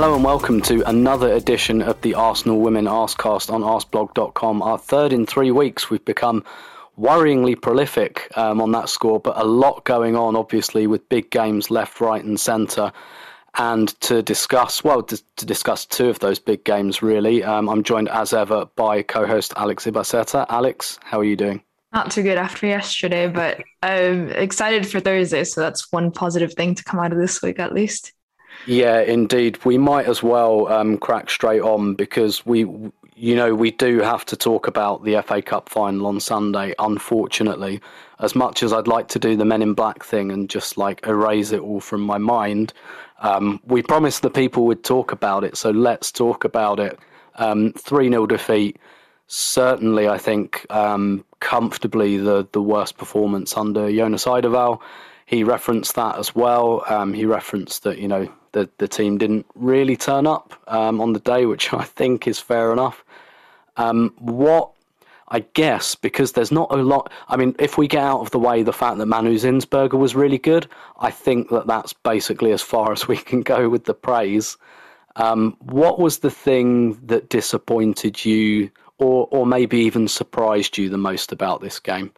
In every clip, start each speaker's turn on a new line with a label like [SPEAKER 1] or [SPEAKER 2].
[SPEAKER 1] Hello and welcome to another edition of the Arsenal Women Arsecast on arsblog.com. Our third in three weeks. We've become worryingly prolific um, on that score, but a lot going on, obviously, with big games left, right, and centre. And to discuss, well, to, to, discuss two of those big games, really, um, I'm joined as ever by co host Alex Ibaceta. Alex, how are you doing?
[SPEAKER 2] Not too good after yesterday, but I'm excited for Thursday. So that's one positive thing to come out of this week, at least.
[SPEAKER 1] Yeah, indeed. We might as well um, crack straight on because we, you know, we do have to talk about the FA Cup final on Sunday. Unfortunately, as much as I'd like to do the Men in Black thing and just like erase it all from my mind, um, we promised the people would talk about it. So let's talk about it. Um, three um, 0 defeat. Certainly, I think um, comfortably the the worst performance under Jonas Eidevall he referenced that as well. Um, he referenced that you know the the team didn't really turn up um, on the day, which I think is fair enough. Um, what I guess because there's not a lot. I mean, if we get out of the way the fact that Manu Zinsberger was really good, I think that that's basically as far as we can go with the praise. Um, what was the thing that disappointed you, or or maybe even surprised you the most about this game?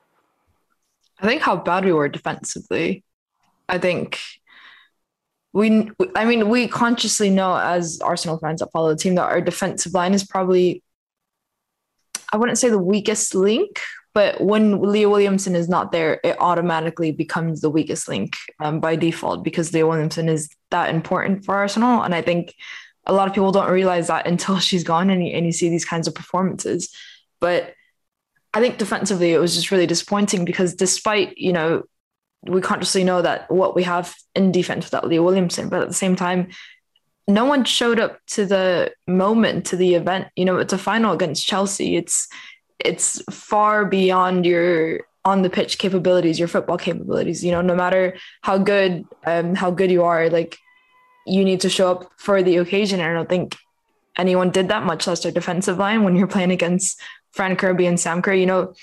[SPEAKER 2] I think how bad we were defensively. I think we, I mean, we consciously know as Arsenal fans that follow the team that our defensive line is probably, I wouldn't say the weakest link, but when Leah Williamson is not there, it automatically becomes the weakest link um, by default because Leah Williamson is that important for Arsenal. And I think a lot of people don't realize that until she's gone and you, and you see these kinds of performances. But I think defensively it was just really disappointing because despite, you know, we consciously know that what we have in defense without Leah Williamson, but at the same time, no one showed up to the moment, to the event. You know, it's a final against Chelsea. It's it's far beyond your on the pitch capabilities, your football capabilities. You know, no matter how good um how good you are, like you need to show up for the occasion. And I don't think anyone did that, much less their defensive line when you're playing against Fran Kirby and Sam Kerr, you know,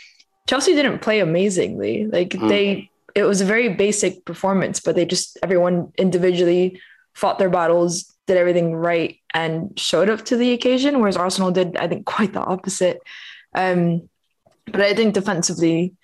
[SPEAKER 2] Chelsea didn't play amazingly. Like mm. they, it was a very basic performance, but they just everyone individually fought their battles, did everything right, and showed up to the occasion. Whereas Arsenal did, I think, quite the opposite. Um, but I think defensively,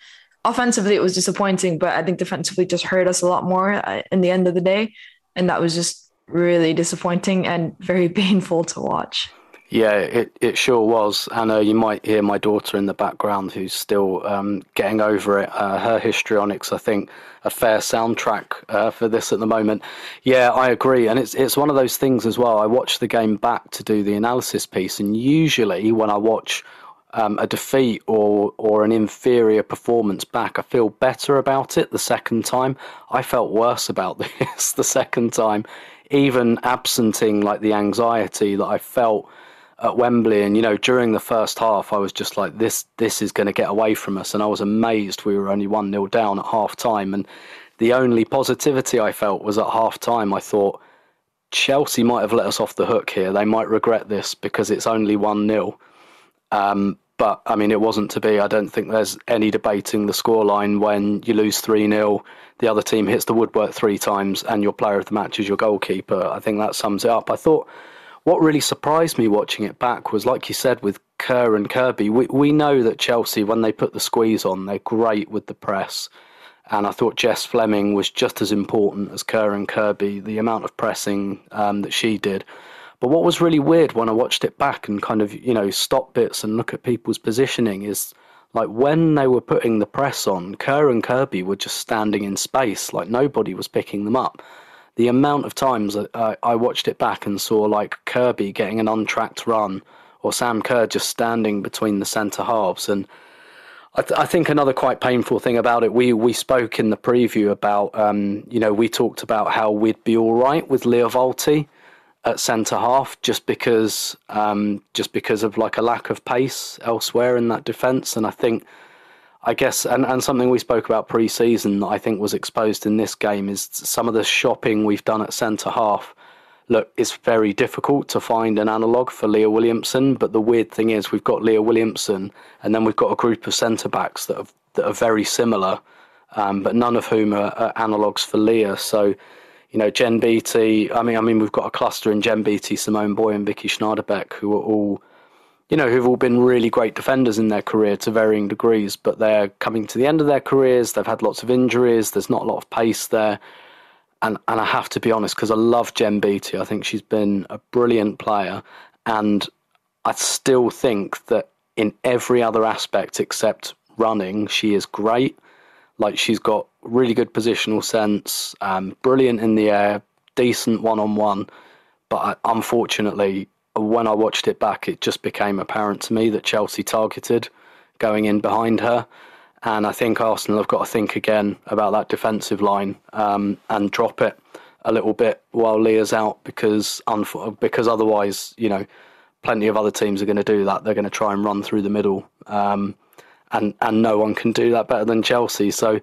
[SPEAKER 2] offensively, it was disappointing. But I think defensively just hurt us a lot more uh, in the end of the day, and that was just really disappointing and very painful to watch.
[SPEAKER 1] Yeah, it, it sure was. And you might hear my daughter in the background who's still um, getting over it. Uh, her histrionics, I think, a fair soundtrack uh, for this at the moment. Yeah, I agree. And it's, it's one of those things as well. I watched the game back to do the analysis piece. And usually when I watch um, a defeat or, or an inferior performance back, I feel better about it the second time. I felt worse about this the second time, even absenting like the anxiety that I felt at Wembley, and you know, during the first half, I was just like, "This, this is going to get away from us," and I was amazed we were only one 0 down at half time, and the only positivity I felt was at half time. I thought Chelsea might have let us off the hook here. They might regret this because it's only one 0 um, but I mean, it wasn't to be. I don't think there's any debating the scoreline when you lose 3 0, the other team hits the woodwork three times, and your player of the match is your goalkeeper. I think that sums it up. I thought what really surprised me watching it back was, like you said, with Kerr and Kirby, we, we know that Chelsea, when they put the squeeze on, they're great with the press. And I thought Jess Fleming was just as important as Kerr and Kirby, the amount of pressing um, that she did. But what was really weird when I watched it back and kind of, you know, stop bits and look at people's positioning is like when they were putting the press on, Kerr and Kirby were just standing in space, like nobody was picking them up. The amount of times I, watched it back and saw like Kirby getting an untracked run or Sam Kerr just standing between the centre halves. And I, th- I, think another quite painful thing about it, we, we spoke in the preview about, um, you know, we talked about how we'd be all right with Lia Wälti at centre half just because um, just because of like a lack of pace elsewhere in that defence. And I think I guess, and, and something we spoke about pre-season that I think was exposed in this game is some of the shopping we've done at centre half. Look, it's very difficult to find an analogue for Leah Williamson, but the weird thing is we've got Leah Williamson, and then we've got a group of centre backs that, that are very similar, um, but none of whom are, are analogues for Leah. So, you know, Jen Beattie. I mean, I mean, we've got a cluster in Jen Beattie, Simone Boye, and Vicky Schnaderbeck, who are all you know, who've all been really great defenders in their career to varying degrees, but they're coming to the end of their careers. They've had lots of injuries. There's not a lot of pace there. And, and I have to be honest, because I love Jen Beattie. I think she's been a brilliant player. And I still think that in every other aspect except running, she is great. Like she's got really good positional sense, um, brilliant in the air, decent one on one. But unfortunately, when I watched it back, it just became apparent to me that Chelsea targeted going in behind her. And I think Arsenal have got to think again about that defensive line um, and drop it a little bit while Leah's out because because otherwise, you know, plenty of other teams are going to do that. They're going to try and run through the middle, um, and and no one can do that better than Chelsea. So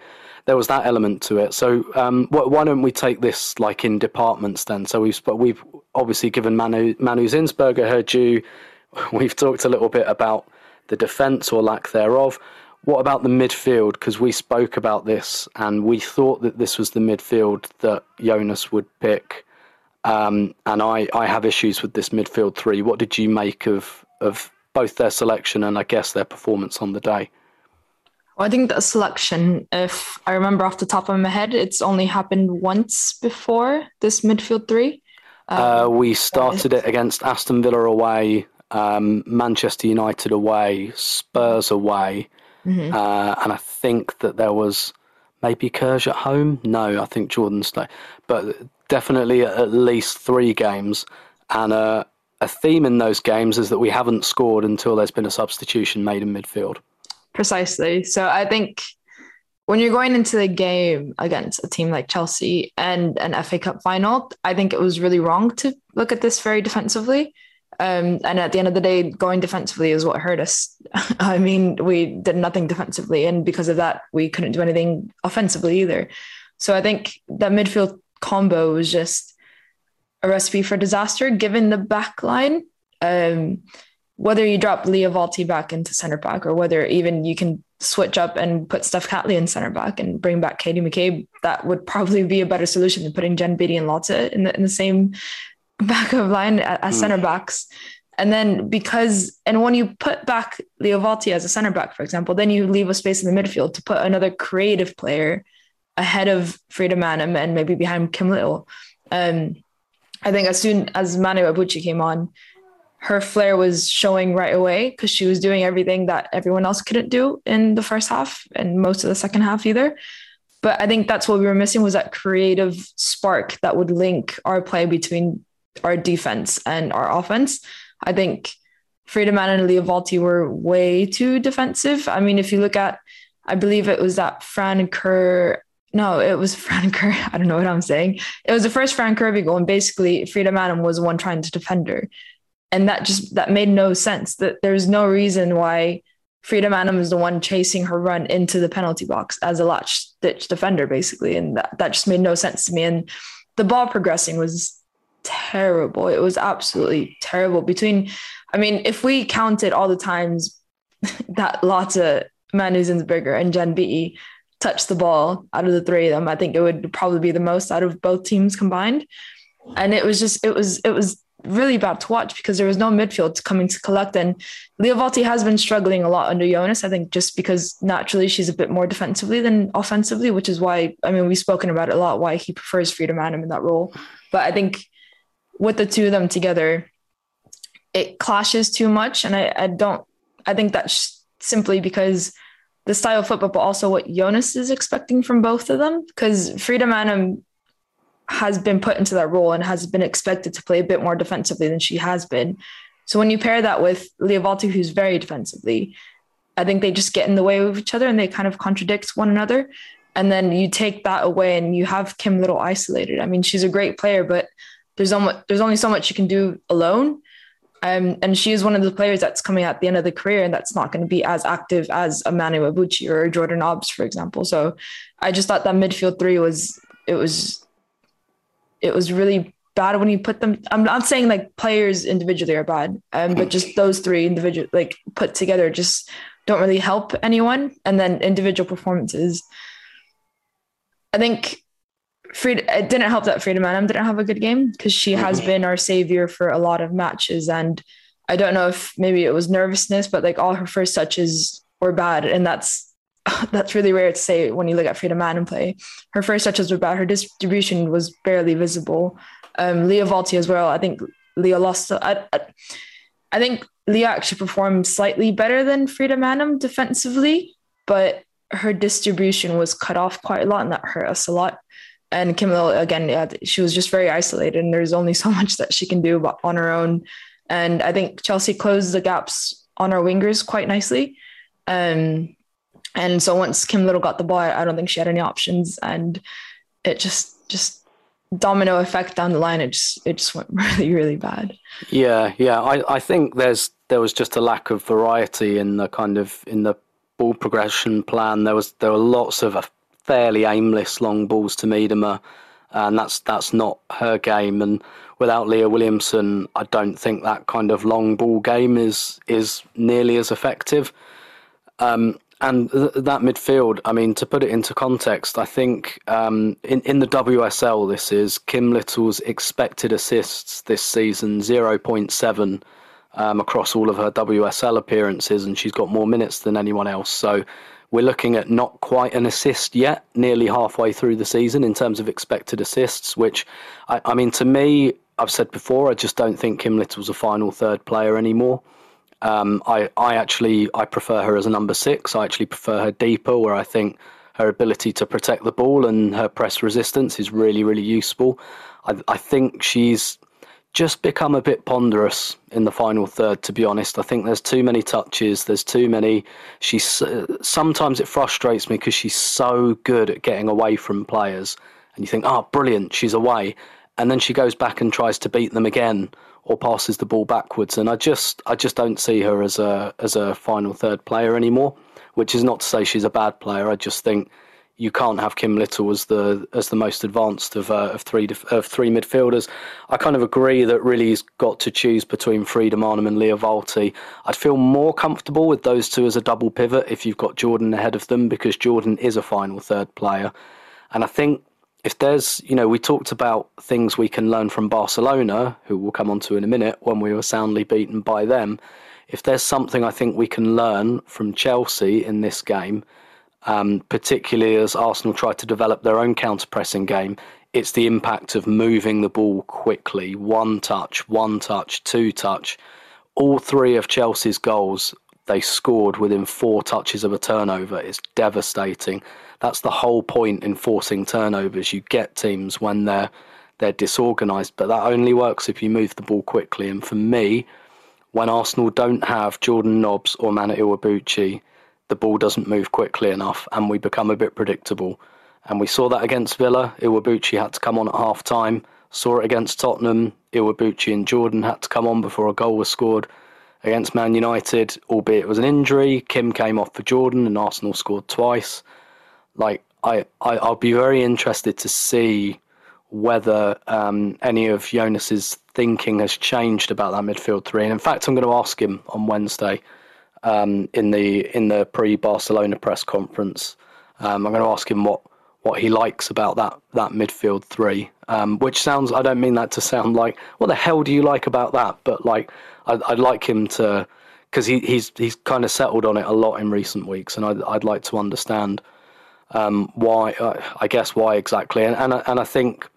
[SPEAKER 1] there was that element to it. So um, why don't we take this like in departments then? So we've we've obviously given Manu Manu Zinsberger her due. We've talked a little bit about the defence or lack thereof. What about the midfield? Because we spoke about this and we thought that this was the midfield that Jonas would pick. Um, and I, I have issues with this midfield three. What did you make of of both their selection and I guess their performance on the day?
[SPEAKER 2] I think the selection, if I remember off the top of my head, it's only happened once before this midfield three.
[SPEAKER 1] Um, uh, we started it against Aston Villa away, um, Manchester United away, Spurs away, mm-hmm. uh, and I think that there was maybe Kersh at home. No, I think Jordan stayed, but definitely at least three games. And uh, a theme in those games is that we haven't scored until there's been a substitution made in midfield.
[SPEAKER 2] Precisely. So I think when you're going into the game against a team like Chelsea and an FA Cup final, I think it was really wrong to look at this very defensively. Um, and at the end of the day, going defensively is what hurt us. I mean, we did nothing defensively, and because of that, we couldn't do anything offensively either. So I think that midfield combo was just a recipe for disaster, given the back line. Um, whether you drop Lia Wälti back into center back or whether even you can switch up and put Steph Catley in center back and bring back Katie McCabe, that would probably be a better solution than putting Jen Beattie and Lotte in the, in the same back of line as mm. center backs. And then because, and when you put back Lia Wälti as a center back, for example, then you leave a space in the midfield to put another creative player ahead of Frida Maanum and maybe behind Kim Little. Um, I think as soon as Mana Iwabuchi came on, her flair was showing right away because she was doing everything that everyone else couldn't do in the first half and most of the second half either. But I think that's what we were missing was that creative spark that would link our play between our defense and our offense. I think Maanum and Lia Wälti were way too defensive. I mean, if you look at, I believe it was that Fran Kerr no, it was Fran Kerr. I don't know what I'm saying. It was the first Fran Kirby goal, and basically Frida Maanum was the one trying to defend her and that just that made no sense that there's no reason why Frida Maanum is the one chasing her run into the penalty box as a latch ditch defender, basically. And that, that just made no sense to me. And the ball progressing was terrible. It was absolutely terrible. Between, I mean, if we counted all the times that Lotte, Manu and Jen Beattie touched the ball out of the three of them, I think it would probably be the most out of both teams combined. And it was just, it was, it was really bad to watch because there was no midfield coming to collect. And Wälti has been struggling a lot under Jonas, I think, just because naturally she's a bit more defensively than offensively, which is why, I mean, we've spoken about it a lot, why he prefers Frida Maanum in that role. But I think with the two of them together, it clashes too much. And I, I don't, I think that's simply because the style of football, but also what Jonas is expecting from both of them. Because Frida Maanum has been put into that role and has been expected to play a bit more defensively than she has been. So when you pair that with Lia Wälti, who's very defensively, I think they just get in the way of each other and they kind of contradict one another. And then you take that away and you have Kim Little isolated. I mean, she's a great player, but there's only, there's only so much you can do alone. Um, and she is one of the players that's coming at the end of the career and that's not going to be as active as a Manu or Jordan Nobbs, for example. So I just thought that midfield three was it was it was really bad when you put them. I'm not saying like players individually are bad, um, but just those three individual like put together just don't really help anyone. And then individual performances. I think Frida, it didn't help that Frida Maanum didn't have a good game because she has mm-hmm. been our savior for a lot of matches. And I don't know if maybe it was nervousness, but like all her first touches were bad. And that's that's really rare to say when you look at Frida Maanum play. Her first touches were bad. Her distribution was barely visible. Um, Lia Wälti as well. I think Lia lost. I, I, I think Lia actually performed slightly better than Frida Maanum defensively, but her distribution was cut off quite a lot, and that hurt us a lot. And Kim again, yeah, she was just very isolated, and there's only so much that she can do on her own. And I think Chelsea closed the gaps on our wingers quite nicely. Um, and so once Kim Little got the ball, I don't think she had any options, and it just just domino effect down the line. It just it just went really really bad.
[SPEAKER 1] Yeah, yeah. I I think there's there was just a lack of variety in the kind of in the ball progression plan. There was there were lots of fairly aimless long balls to Miedema, and that's that's not her game. And without Leah Williamson, I don't think that kind of long ball game is is nearly as effective. Um, and th- that midfield, I mean, to put it into context, I think um, in, in the WSL, this is Kim Little's expected assists this season 0.7 um, across all of her WSL appearances, and she's got more minutes than anyone else. So we're looking at not quite an assist yet, nearly halfway through the season in terms of expected assists, which, I, I mean, to me, I've said before, I just don't think Kim Little's a final third player anymore. Um, I, I actually I prefer her as a number six. I actually prefer her deeper, where I think her ability to protect the ball and her press resistance is really really useful. I, I think she's just become a bit ponderous in the final third. To be honest, I think there's too many touches. There's too many. She's sometimes it frustrates me because she's so good at getting away from players, and you think, oh, brilliant, she's away, and then she goes back and tries to beat them again or passes the ball backwards. And I just I just don't see her as a as a final third player anymore. Which is not to say she's a bad player. I just think you can't have Kim Little as the as the most advanced of uh, of three of three midfielders. I kind of agree that really he's got to choose between Frida Maanum and Lia Wälti. I'd feel more comfortable with those two as a double pivot if you've got Jordan ahead of them because Jordan is a final third player, and I think if there's, you know, we talked about things we can learn from Barcelona, who we'll come on to in a minute, when we were soundly beaten by them. If there's something I think we can learn from Chelsea in this game, um, particularly as Arsenal try to develop their own counter pressing game, it's the impact of moving the ball quickly. One touch, one touch, two touch. All three of Chelsea's goals they scored within four touches of a turnover. It's devastating that's the whole point in forcing turnovers. You get teams when they're they're disorganised, but that only works if you move the ball quickly. And for me, when Arsenal don't have Jordan Nobbs or Mana Iwabuchi, the ball doesn't move quickly enough, and we become a bit predictable. And we saw that against Villa. Iwabuchi had to come on at half time. Saw it against Tottenham. Iwabuchi and Jordan had to come on before a goal was scored. Against Man United, albeit it was an injury, Kim came off for Jordan and Arsenal scored twice like I, I I'll be very interested to see whether um, any of Jonas's thinking has changed about that midfield three. And in fact, I'm going to ask him on Wednesday um, in the in the pre-Barcelona press conference. Um, I'm going to ask him what what he likes about that that midfield three. Um, which sounds I don't mean that to sound like what the hell do you like about that, but like I'd, I'd like him to because he, he's he's kind of settled on it a lot in recent weeks, and I'd I'd like to understand um, why? Uh, I guess why exactly? And and and I think,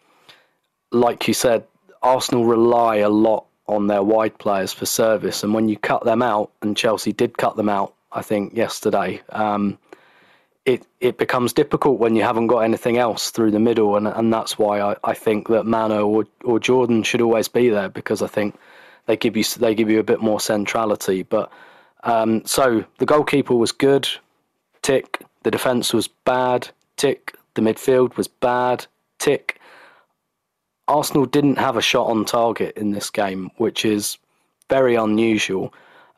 [SPEAKER 1] like you said, Arsenal rely a lot on their wide players for service, and when you cut them out, and Chelsea did cut them out, I think yesterday. Um, it it becomes difficult when you haven't got anything else through the middle, and and that's why I, I think that Mana or or Jordan should always be there because I think they give you they give you a bit more centrality. But um, so the goalkeeper was good, tick. The defence was bad, tick. The midfield was bad, tick. Arsenal didn't have a shot on target in this game, which is very unusual.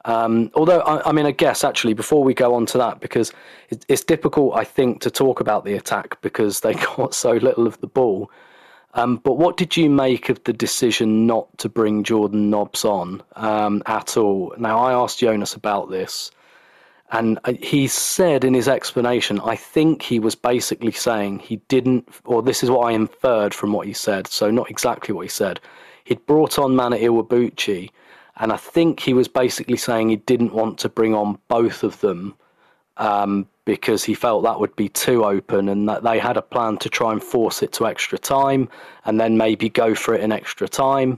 [SPEAKER 1] Um, although, I, I, mean, I guess actually, before we go on to that, because it, it's difficult, I think, to talk about the attack because they got so little of the ball. Um, but what did you make of the decision not to bring Jordan Nobbs on um, at all? Now, I asked Jonas about this, and he said in his explanation, I think he was basically saying he didn't, or this is what I inferred from what he said, so not exactly what he said. He'd brought on Mana Iwabuchi and I think he was basically saying he didn't want to bring on both of them um, because he felt that would be too open and that they had a plan to try and force it to extra time and then maybe go for it in extra time.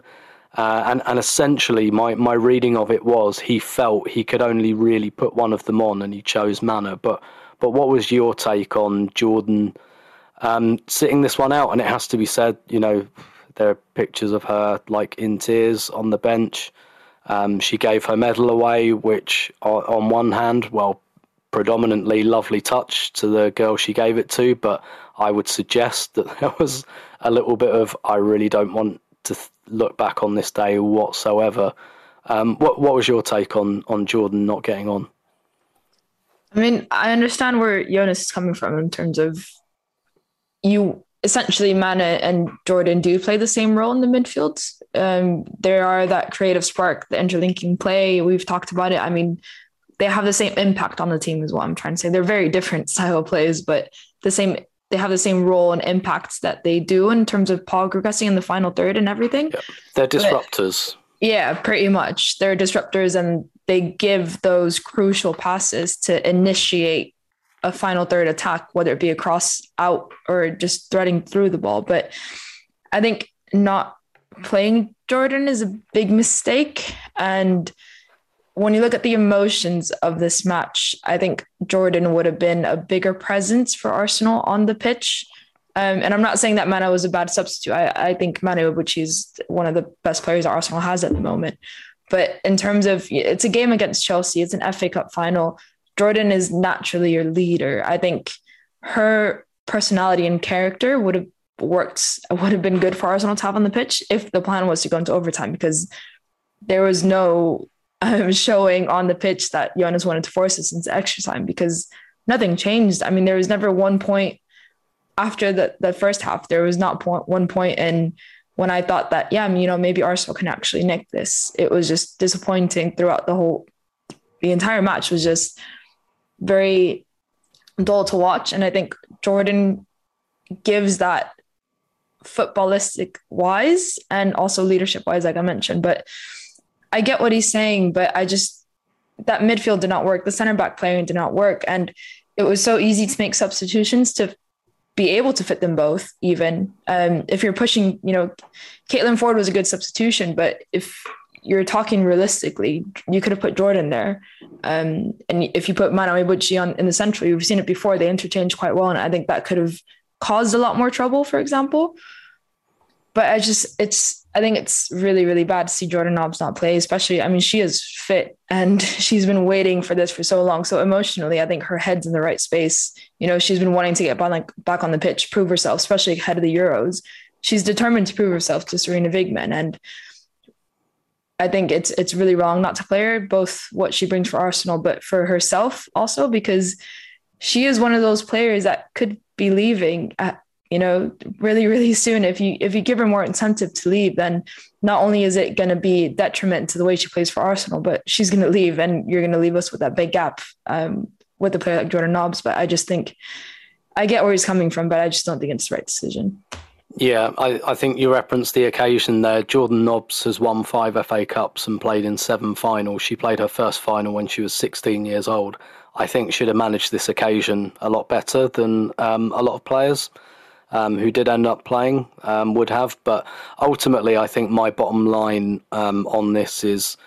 [SPEAKER 1] Uh, and, and essentially, my, my reading of it was he felt he could only really put one of them on and he chose Mana. But, but what was your take on Jordan um, sitting this one out? And it has to be said, you know, there are pictures of her like in tears on the bench. Um, she gave her medal away, which, on one hand, well, predominantly lovely touch to the girl she gave it to, but I would suggest that there was a little bit of I really don't want to th- look back on this day whatsoever. Um, what what was your take on on Jordan not getting on?
[SPEAKER 2] I mean, I understand where Jonas is coming from in terms of you essentially Mana and Jordan do play the same role in the midfield. Um, there are that creative spark, the interlinking play. We've talked about it. I mean, they have the same impact on the team as what I'm trying to say they're very different style plays, but the same. They have the same role and impacts that they do in terms of Paul progressing in the final third and everything. Yeah.
[SPEAKER 1] They're disruptors. But,
[SPEAKER 2] yeah, pretty much. They're disruptors and they give those crucial passes to initiate a final third attack, whether it be across out or just threading through the ball. But I think not playing Jordan is a big mistake. And when you look at the emotions of this match, I think Jordan would have been a bigger presence for Arsenal on the pitch. Um, and I'm not saying that Mana was a bad substitute. I, I think Mana, which is one of the best players Arsenal has at the moment. But in terms of it's a game against Chelsea, it's an FA Cup final. Jordan is naturally your leader. I think her personality and character would have worked, would have been good for Arsenal to have on the pitch if the plan was to go into overtime because there was no um, showing on the pitch that Jonas wanted to force us into extra time because nothing changed. I mean, there was never one point after the, the first half, there was not point, one point in when I thought that, yeah, you know, maybe Arsenal can actually nick this. It was just disappointing throughout the whole, the entire match was just very dull to watch. And I think Jordan gives that footballistic wise and also leadership wise, like I mentioned. But I get what he's saying, but I just that midfield did not work. The center back playing did not work. And it was so easy to make substitutions to be able to fit them both, even. Um, if you're pushing, you know, Caitlin Foord was a good substitution, but if you're talking realistically, you could have put Jordan there. Um, and if you put Mana Iwabuchi on in the central, you've seen it before. They interchange quite well, and I think that could have caused a lot more trouble, for example. But I just, it's, I think it's really, really bad to see Jordan Nobbs not play, especially, I mean, she is fit and she's been waiting for this for so long. So emotionally, I think her head's in the right space. You know, she's been wanting to get back, on the pitch, prove herself, especially ahead of the Euros. She's determined to prove herself to Sarina Wiegman. And I think it's it's really wrong not to play her, both what she brings for Arsenal, but for herself also because she is one of those players that could be leaving at you know really really soon if you if you give her more incentive to leave then not only is it going to be detriment to the way she plays for arsenal but she's going to leave and you're going to leave us with that big gap um, with a player like jordan nobbs but i just think i get where he's coming from but i just don't think it's the right decision
[SPEAKER 1] yeah, I, I think you referenced the occasion there. Jordan Nobbs has won five FA Cups and played in seven finals. She played her first final when she was 16 years old. I think she'd have managed this occasion a lot better than um, a lot of players um, who did end up playing um, would have. But ultimately, I think my bottom line um, on this is,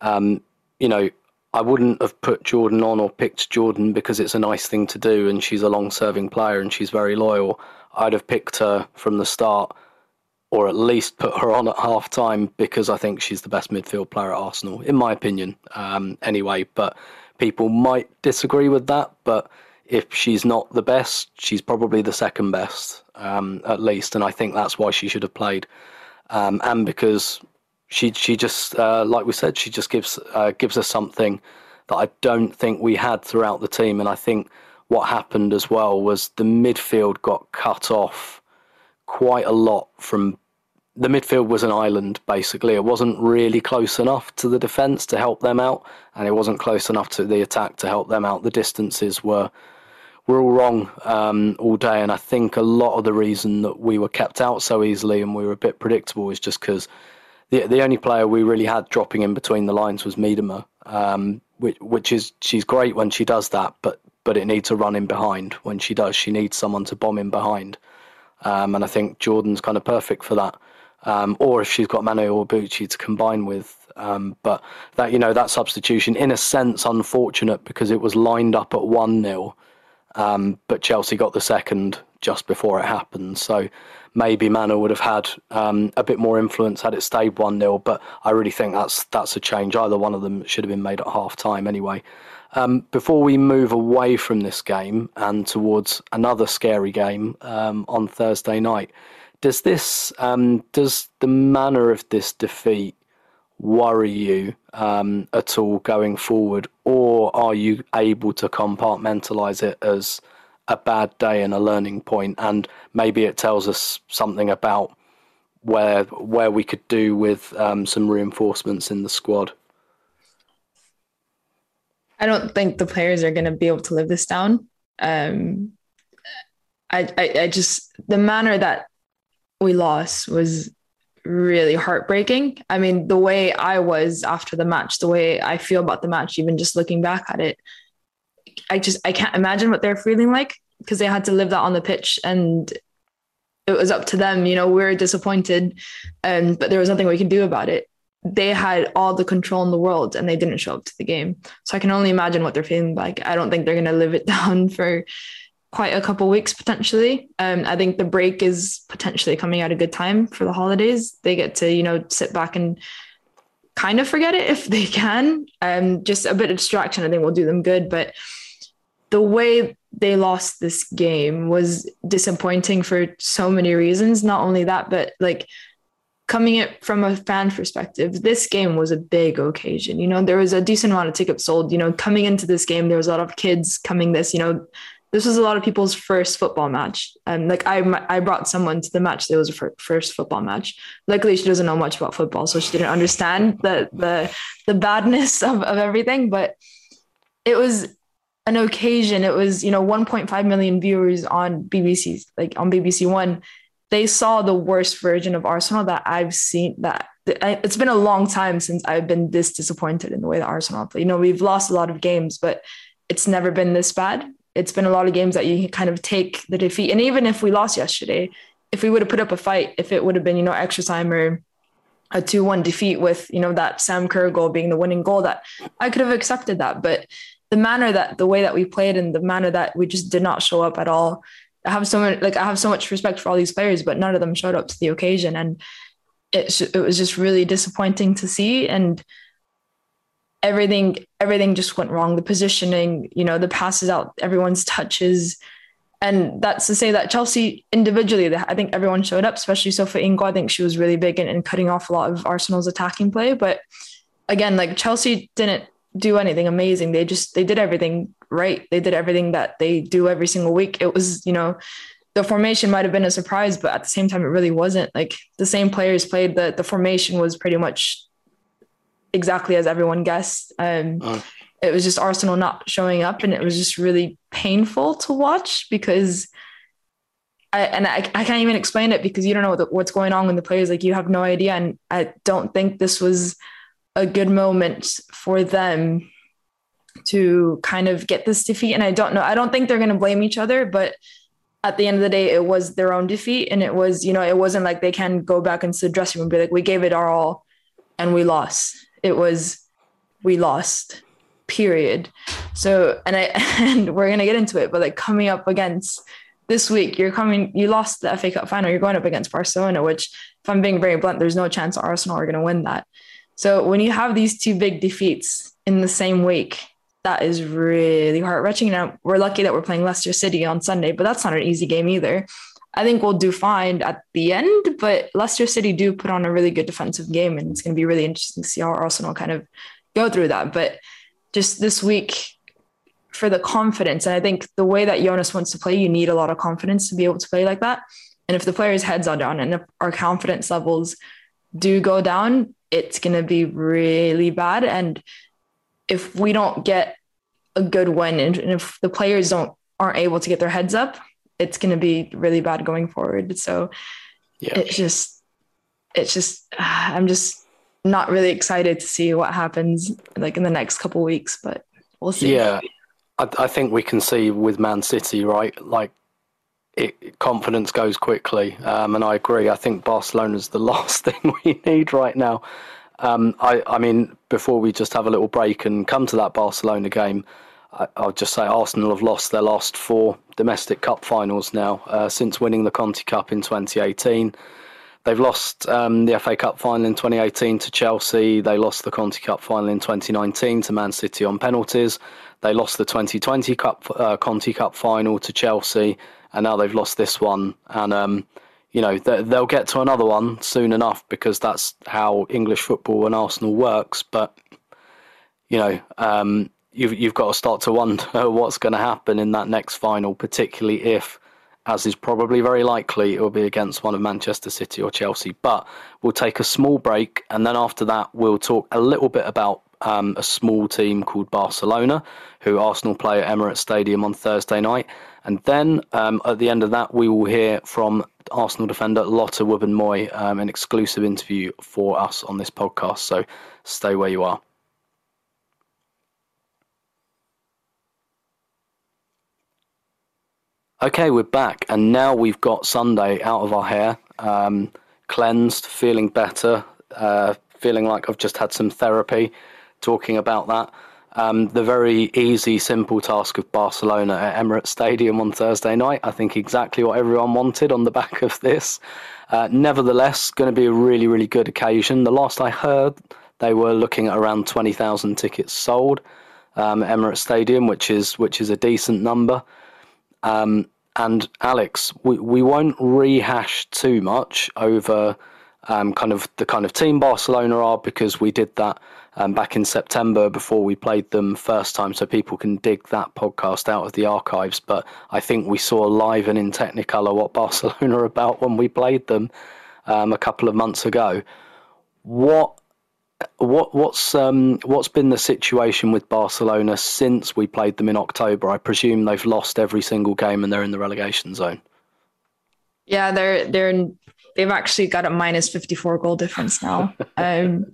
[SPEAKER 1] um, you know, I wouldn't have put Jordan on or picked Jordan because it's a nice thing to do and she's a long serving player and she's very loyal. I'd have picked her from the start or at least put her on at half time because I think she's the best midfield player at Arsenal, in my opinion, um, anyway. But people might disagree with that. But if she's not the best, she's probably the second best, um, at least. And I think that's why she should have played. Um, and because she she just uh, like we said, she just gives uh, gives us something that I don't think we had throughout the team. And I think what happened as well was the midfield got cut off quite a lot from the midfield was an island basically. It wasn't really close enough to the defence to help them out, and it wasn't close enough to the attack to help them out. The distances were were all wrong um, all day, and I think a lot of the reason that we were kept out so easily and we were a bit predictable is just because the the only player we really had dropping in between the lines was Miedema, um, which, which is she's great when she does that, but but it needs a run in behind. When she does, she needs someone to bomb in behind, um, and I think Jordan's kind of perfect for that. Um, or if she's got Mana Iwabuchi to combine with. Um, but that you know that substitution, in a sense, unfortunate because it was lined up at one 0 um, but Chelsea got the second just before it happened. So maybe Mana would have had um, a bit more influence had it stayed 1 0. But I really think that's that's a change. Either one of them should have been made at half time anyway. Um, before we move away from this game and towards another scary game um, on Thursday night, does this um, does the manner of this defeat worry you um, at all going forward, or are you able to compartmentalize it as a bad day and a learning point, and maybe it tells us something about where where we could do with um, some reinforcements in the squad?
[SPEAKER 2] I don't think the players are going to be able to live this down. Um, I, I, I just the manner that we lost was really heartbreaking. I mean, the way I was after the match, the way I feel about the match, even just looking back at it, I just I can't imagine what they're feeling like because they had to live that on the pitch and it was up to them. You know, we are disappointed, um, but there was nothing we could do about it. They had all the control in the world and they didn't show up to the game. So I can only imagine what they're feeling like. I don't think they're gonna live it down for quite a couple weeks potentially. Um, I think the break is potentially coming at a good time for the holidays. They get to you know sit back and kind of forget it if they can. Um, just a bit of distraction, I think, will do them good. But the way they lost this game was disappointing for so many reasons. Not only that, but like coming it from a fan perspective, this game was a big occasion. You know, there was a decent amount of tickets sold. You know, coming into this game, there was a lot of kids coming this, you know, this was a lot of people's first football match. And like I, I brought someone to the match that was her first football match. Luckily, she doesn't know much about football, so she didn't understand the the the badness of, of everything. But it was an occasion. It was you know 1.5 million viewers on BBC, like on BBC One. They saw the worst version of Arsenal that I've seen. That it's been a long time since I've been this disappointed in the way that Arsenal play. You know, we've lost a lot of games, but it's never been this bad it's been a lot of games that you kind of take the defeat. And even if we lost yesterday, if we would have put up a fight, if it would have been, you know, extra time or a 2-1 defeat with, you know, that Sam Kerr goal being the winning goal, that I could have accepted that. But the manner that the way that we played and the manner that we just did not show up at all. I have so much like I have so much respect for all these players, but none of them showed up to the occasion. And it, it was just really disappointing to see. And everything everything just went wrong. The positioning you know the passes out everyone's touches. And that's to say that Chelsea individually I think everyone showed up especially Sophie Ingle. I think she was really big in, in cutting off a lot of Arsenal's attacking play. But again like Chelsea didn't do anything amazing. They just they did everything right. They did everything that they do every single week. It was you know the formation might have been a surprise but at the same time it really wasn't. Like the same players played the the formation was pretty much exactly as everyone guessed. Um, oh. It was just Arsenal not showing up, and it was just really painful to watch because. I, and I, I can't even explain it because you don't know what, what's going on with the players. Like you have no idea, and I don't think this was a good moment for them to kind of get this defeat. And I don't know. I don't think they're going to blame each other, but at the end of the day, it was their own defeat, and it was you know it wasn't like they can go back into the dressing room and be like, we gave it our all, and we lost. It was we lost. period. So, and I and we're gonna get into it, but like coming up against this week, you're coming, you lost the FA Cup final, you're going up against Barcelona, which, if I'm being very blunt, there's no chance Arsenal are gonna win that. So when you have these two big defeats in the same week, that is really heart wrenching. Now we're lucky that we're playing Leicester City on Sunday, but that's not an easy game either. I think we'll do fine at the end, but Leicester City do put on a really good defensive game, and it's going to be really interesting to see how Arsenal kind of go through that. But just this week, for the confidence, and I think the way that Jonas wants to play, you need a lot of confidence to be able to play like that. And if the players' heads are down and if our confidence levels do go down, it's going to be really bad. And if we don't get a good win, and if the players don't aren't able to get their heads up, it's going to be really bad going forward. So yeah. it's just, it's just, I'm just not really excited to see what happens like in the next couple weeks, but we'll see.
[SPEAKER 1] Yeah. I, I think we can see with Man City, right? Like it, confidence goes quickly. Um, and I agree. I think Barcelona's the last thing we need right now. Um, I, I mean, before we just have a little break and come to that Barcelona game, I, will just say Arsenal have lost their last four domestic cup finals now uh, since winning the Conti Cup in 2018. They've lost um, the FA Cup final in 2018 to Chelsea. They lost the Conti Cup final in 2019 to Man City on penalties. They lost the 2020 Cup uh, Conti Cup final to Chelsea, and now they've lost this one. And um, you know they'll get to another one soon enough because that's how English football and Arsenal works. But you know, um, you've you've got to start to wonder what's going to happen in that next final, particularly if, as is probably very likely, it will be against one of Manchester City or Chelsea. But we'll take a small break, and then after that, we'll talk a little bit about um, a small team called Barcelona, who Arsenal play at Emirates Stadium on Thursday night. And then um, at the end of that, we will hear from Arsenal defender Lotte Wubben-Moy, um, an exclusive interview for us on this podcast. So stay where you are. Okay, we're back, and now we've got Sunday out of our hair, um, cleansed, feeling better, uh, feeling like I've just had some therapy. Talking about that, um, the very easy, simple task of Barcelona at Emirates Stadium on Thursday night. I think exactly what everyone wanted on the back of this. Uh, nevertheless, going to be a really, really good occasion. The last I heard, they were looking at around twenty thousand tickets sold um, Emirates Stadium, which is which is a decent number. Um, and Alex, we, we won't rehash too much over um, kind of the kind of team Barcelona are because we did that um, back in September before we played them first time, so people can dig that podcast out of the archives. But I think we saw live and in Technicolor what Barcelona are about when we played them um, a couple of months ago. What what what's um, what's been the situation with Barcelona since we played them in October? I presume they've lost every single game and they're in the relegation zone.
[SPEAKER 2] Yeah, they're they're in, they've actually got a minus fifty four goal difference now. um,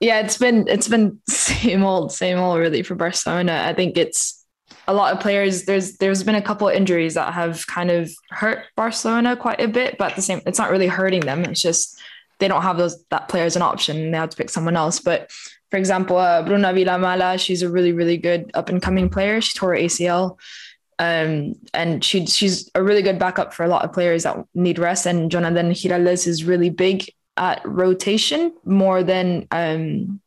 [SPEAKER 2] yeah, it's been it's been same old same old really for Barcelona. I think it's a lot of players. There's there's been a couple of injuries that have kind of hurt Barcelona quite a bit, but the same, it's not really hurting them. It's just they don't have those that player as an option. They have to pick someone else. But for example, uh, Bruna Vilamala, she's a really really good up and coming player. She tore her ACL, um, and she she's a really good backup for a lot of players that need rest. And Jonatan Giráldez is really big at rotation more than um,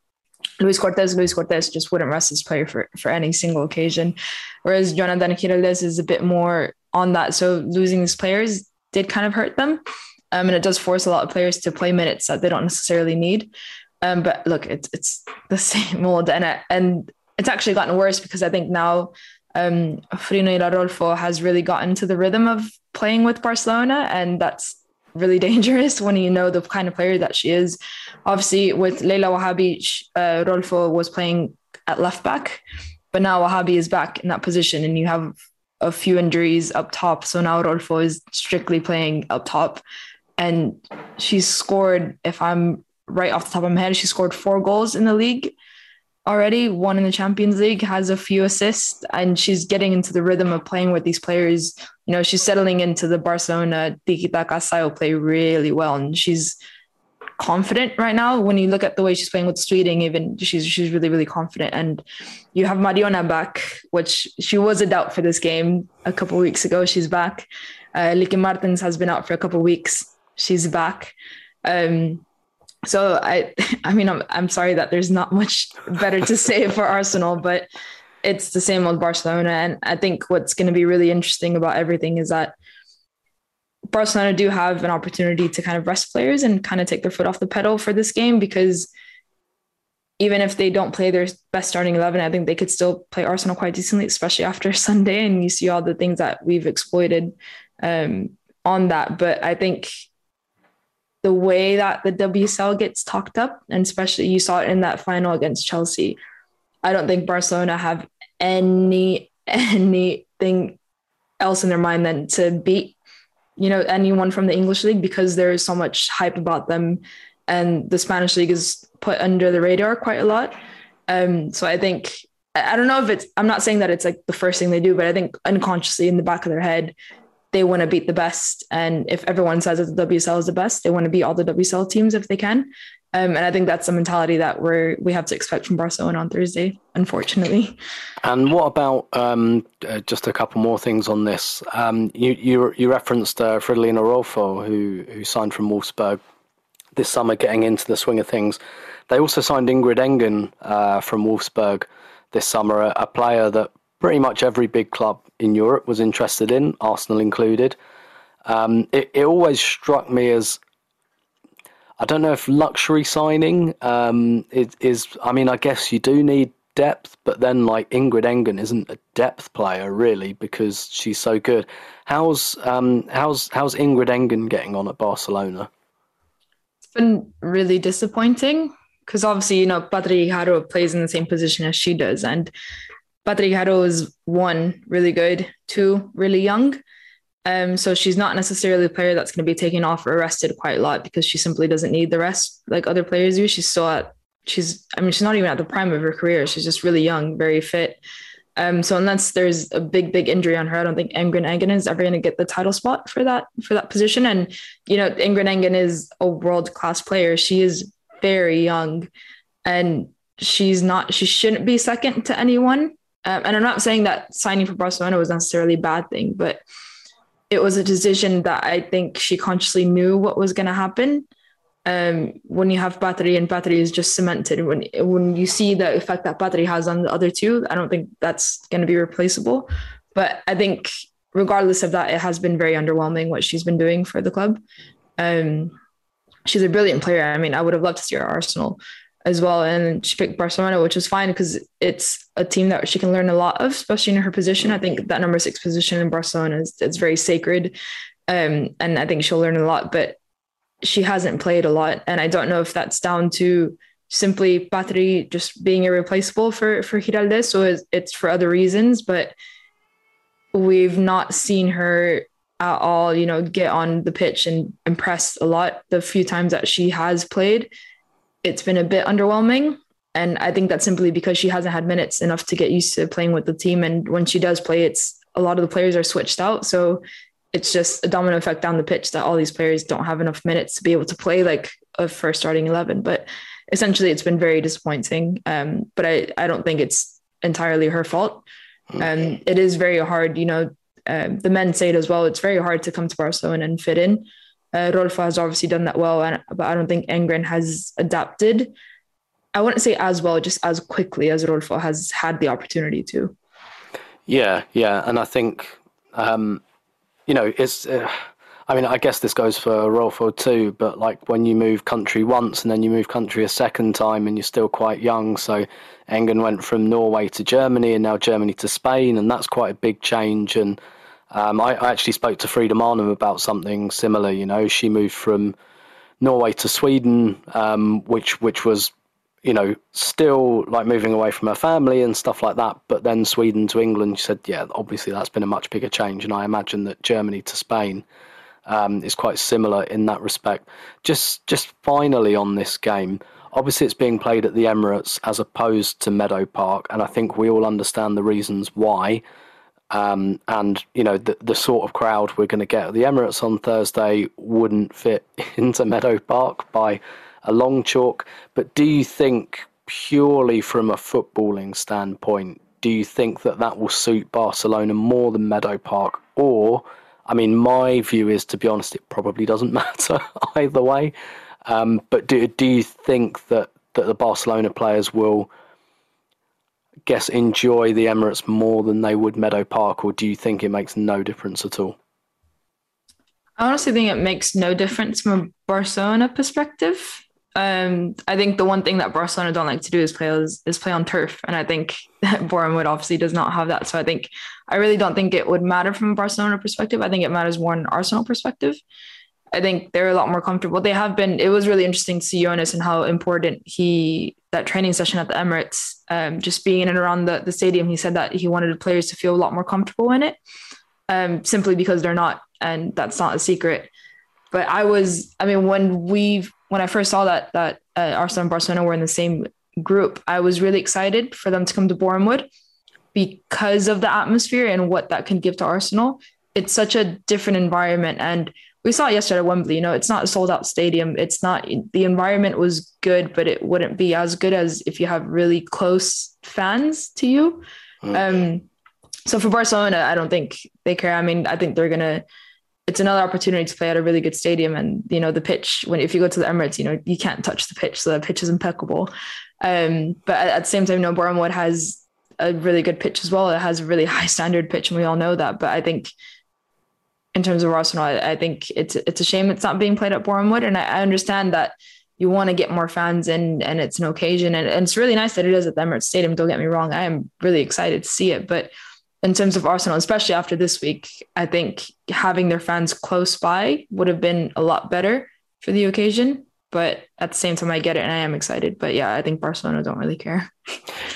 [SPEAKER 2] Lluís Cortés. Lluís Cortés just wouldn't rest his player for, for any single occasion. Whereas Jonatan Giráldez is a bit more on that. So losing these players did kind of hurt them. Um, and it does force a lot of players to play minutes that they don't necessarily need. Um, but look, it's it's the same old, and it, and it's actually gotten worse because I think now um, Fridolina Rolfö has really gotten to the rhythm of playing with Barcelona, and that's really dangerous when you know the kind of player that she is. Obviously, with Leila Ouahabi, uh, Rolfö was playing at left back, but now Ouahabi is back in that position, and you have a few injuries up top. So now Rolfö is strictly playing up top and she's scored, if I'm right off the top of my head, she scored four goals in the league already, one in the Champions League, has a few assists, and she's getting into the rhythm of playing with these players. You know, she's settling into the Barcelona tiki taka style play really well, and she's confident right now. When you look at the way she's playing with Sweden, even she's she's really really confident. And you have Mariona back, which she was a doubt for this game a couple weeks ago. She's back. Uh, Lieke Martens has been out for a couple weeks. She's back. Um, so I, I mean, I'm I'm sorry that there's not much better to say for Arsenal, but it's the same old Barcelona. And I think what's going to be really interesting about everything is that Barcelona do have an opportunity to kind of rest players and kind of take their foot off the pedal for this game because even if they don't play their best starting 11, I think they could still play Arsenal quite decently, especially after Sunday. And you see all the things that we've exploited um, on that. But I think the way that the WSL gets talked up, and especially you saw it in that final against Chelsea, I don't think Barcelona have any anything else in their mind than to beat you know anyone from the English league because there is so much hype about them, and the Spanish league is put under the radar quite a lot. Um, so I think I don't know if it's I'm not saying that it's like the first thing they do, but I think unconsciously in the back of their head they want to beat the best. And if everyone says that the WSL is the best, they want to beat all the WSL teams if they can. Um, and I think that's the mentality that we're we have to expect from Barcelona on Thursday, unfortunately.
[SPEAKER 1] And what about um, uh, just a couple more things on this? Um, you you you referenced uh, Fridolina Rolfö, who who signed from Wolfsburg this summer, getting into the swing of things. They also signed Ingrid Engen uh, from Wolfsburg this summer, a, a, player that pretty much every big club in Europe was interested in, Arsenal included. Um, it, it always struck me as I don't know if luxury signing um, is, is. I mean, I guess you do need depth, but then like Ingrid Engen isn't a depth player really because she's so good. How's um, how's how's Ingrid Engen getting on at Barcelona?
[SPEAKER 2] It's been really disappointing because obviously you know Patri Guijarro plays in the same position as she does, and Patri Guijarro is one really good, two really young. Um, so she's not necessarily a player that's going to be taken off or arrested quite a lot because she simply doesn't need the rest like other players do. She's still at, she's, I mean, she's not even at the prime of her career. She's just really young, very fit. Um, so unless there's a big, big injury on her, I don't think Ingrid Engen is ever going to get the title spot for that for that position. And you know, Ingrid Engen is a world class player. She is very young, and she's not. She shouldn't be second to anyone. Um, and I'm not saying that signing for Barcelona was necessarily a bad thing, but it was a decision that I think she consciously knew what was going to happen. Um, when you have Patri and Patri is just cemented, when when you see the effect that Patri has on the other two, I don't think that's going to be replaceable. But I think regardless of that, it has been very underwhelming what she's been doing for the club. Um, she's a brilliant player. I mean, I would have loved to see her Arsenal as well. And she picked Barcelona, which was fine because it's a team that she can learn a lot of, especially in her position. I think that number six position in Barcelona is it's very sacred. Um, and I think she'll learn a lot, but she hasn't played a lot. And I don't know if that's down to simply Patri just being irreplaceable for, for Giráldez or it's for other reasons, but we've not seen her at all, you know, get on the pitch and impress a lot the few times that she has played it's been a bit underwhelming. And I think that's simply because she hasn't had minutes enough to get used to playing with the team. And when she does play, it's a lot of the players are switched out. So it's just a domino effect down the pitch that all these players don't have enough minutes to be able to play like a first starting 11. But essentially, it's been very disappointing. Um, but I, I don't think it's entirely her fault. Um, it is very hard, you know, uh, the men say it as well. It's very hard to come to Barcelona and fit in. Uh, Rolfö has obviously done that well, and, but I don't think Engen has adapted. I wouldn't say as well, just as quickly as Rolfö has had the opportunity to.
[SPEAKER 1] Yeah, yeah, and I think um, you know it's. Uh, I mean, I guess this goes for Rolfö too, but like when you move country once and then you move country a second time, and you're still quite young. So Engen went from Norway to Germany, and now Germany to Spain, and that's quite a big change. And um, I, I, actually spoke to Frida Maanum about something similar. You know, she moved from Norway to Sweden, um, which which was, you know, still like moving away from her family and stuff like that. But then Sweden to England, she said, yeah, obviously that's been a much bigger change. And I imagine that Germany to Spain um, is quite similar in that respect. Just just finally on this game. Obviously, it's being played at the Emirates as opposed to Meadow Park, and I think we all understand the reasons why. Um, and you know the the sort of crowd we're going to get at the Emirates on Thursday wouldn't fit into Meadow Park by a long chalk. But do you think, purely from a footballing standpoint, do you think that that will suit Barcelona more than Meadow Park? Or, I mean, my view is, to be honest, it probably doesn't matter either way. Um, but do do you think that, that the Barcelona players will, guess, enjoy the Emirates more than they would Meadow Park, or do you think it makes no difference at all?
[SPEAKER 2] I honestly think it makes no difference from a Barcelona perspective. Um, I think the one thing that Barcelona don't like to do is play is, is play on turf, and I think Boreham Wood obviously does not have that. So I think I really don't think it would matter from a Barcelona perspective. I think it matters more in an Arsenal perspective. I think they're a lot more comfortable. They have been. It was really interesting to see Jonas and how important he that training session at the Emirates, um, just being in and around the the stadium. He said that he wanted the players to feel a lot more comfortable in it, um, simply because they're not, and that's not a secret. But I was, I mean, when we when I first saw that that uh, Arsenal and Barcelona were in the same group, I was really excited for them to come to Boreham Wood because of the atmosphere and what that can give to Arsenal. It's such a different environment, and we saw it yesterday at Wembley. You know, it's not a sold out stadium. It's not the environment was good, but it wouldn't be as good as if you have really close fans to you. Um, so for Barcelona, I don't think they care. I mean, I think they're gonna it's another opportunity to play at a really good stadium. And you know, the pitch when if you go to the Emirates, you know, you can't touch the pitch, so the pitch is impeccable. Um, but at, at, the same time, you know, Boreham Wood has a really good pitch as well. It has a really high standard pitch, and we all know that. But I think in terms of Arsenal, I, I think it's it's a shame it's not being played at Boreham Wood, and I, I understand that you want to get more fans in and it's an occasion and, and, it's really nice that it is at the Emirates Stadium. Don't get me wrong. I am really excited to see it. But in terms of Arsenal, especially after this week, I think having their fans close by would have been a lot better for the occasion. But at the same time, I get it and I am excited. But yeah, I think Barcelona don't really care.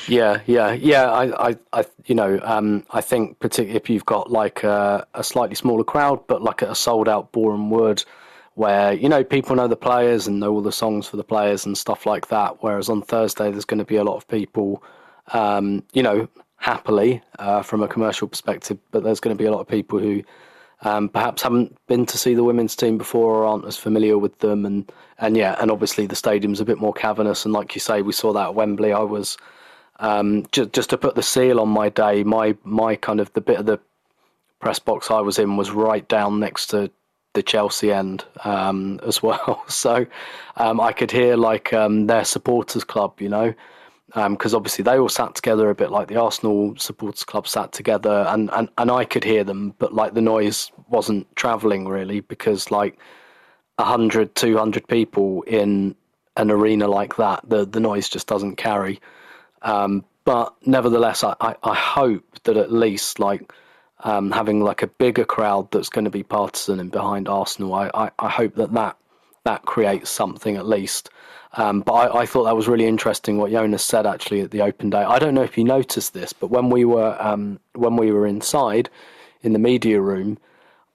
[SPEAKER 1] Yeah, yeah, yeah. I, I, I you know, um, I think particularly if you've got like a, a slightly smaller crowd, but like a sold out Boreham Wood, where you know people know the players and know all the songs for the players and stuff like that. Whereas on Thursday, there's going to be a lot of people, um, you know, happily uh, from a commercial perspective, but there's going to be a lot of people who um, perhaps haven't been to see the women's team before or aren't as familiar with them. And, and yeah, and obviously the stadium's a bit more cavernous. And like you say, we saw that at Wembley. I was um, just just to put the seal on my day. My my kind of the bit of the press box I was in was right down next to the Chelsea end um, as well. So um, I could hear like um, their supporters club, you know, because um, obviously they all sat together a bit like the Arsenal supporters club sat together, and, and, and I could hear them, but like the noise wasn't travelling really because like 100, 200 people in an arena like that, the, the noise just doesn't carry. Um, but nevertheless, I, I, I, hope that at least like um, having like a bigger crowd that's going to be partisan and behind Arsenal, I, I, I hope that, that that creates something at least. Um, but I, I, thought that was really interesting what Jonas said actually at the open day. I don't know if you noticed this, but when we were um, when we were inside in the media room,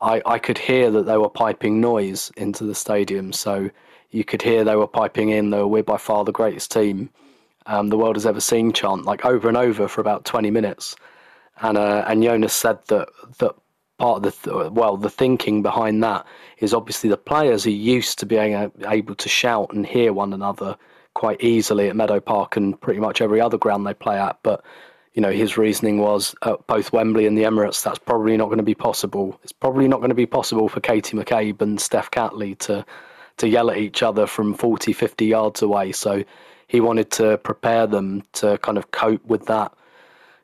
[SPEAKER 1] I, I could hear that they were piping noise into the stadium. So you could hear they were piping in the "We're by far the greatest team um, the world has ever seen" chant like over and over for about twenty minutes. And uh, and Jonas said that that part of the th- well the thinking behind that is obviously the players are used to being able to shout and hear one another quite easily at Meadow Park and pretty much every other ground they play at. But you know his reasoning was at both Wembley and the Emirates that's probably not going to be possible. It's probably not going to be possible for Katie McCabe and Steph Catley to to yell at each other from 40 50 yards away. So he wanted to prepare them to kind of cope with that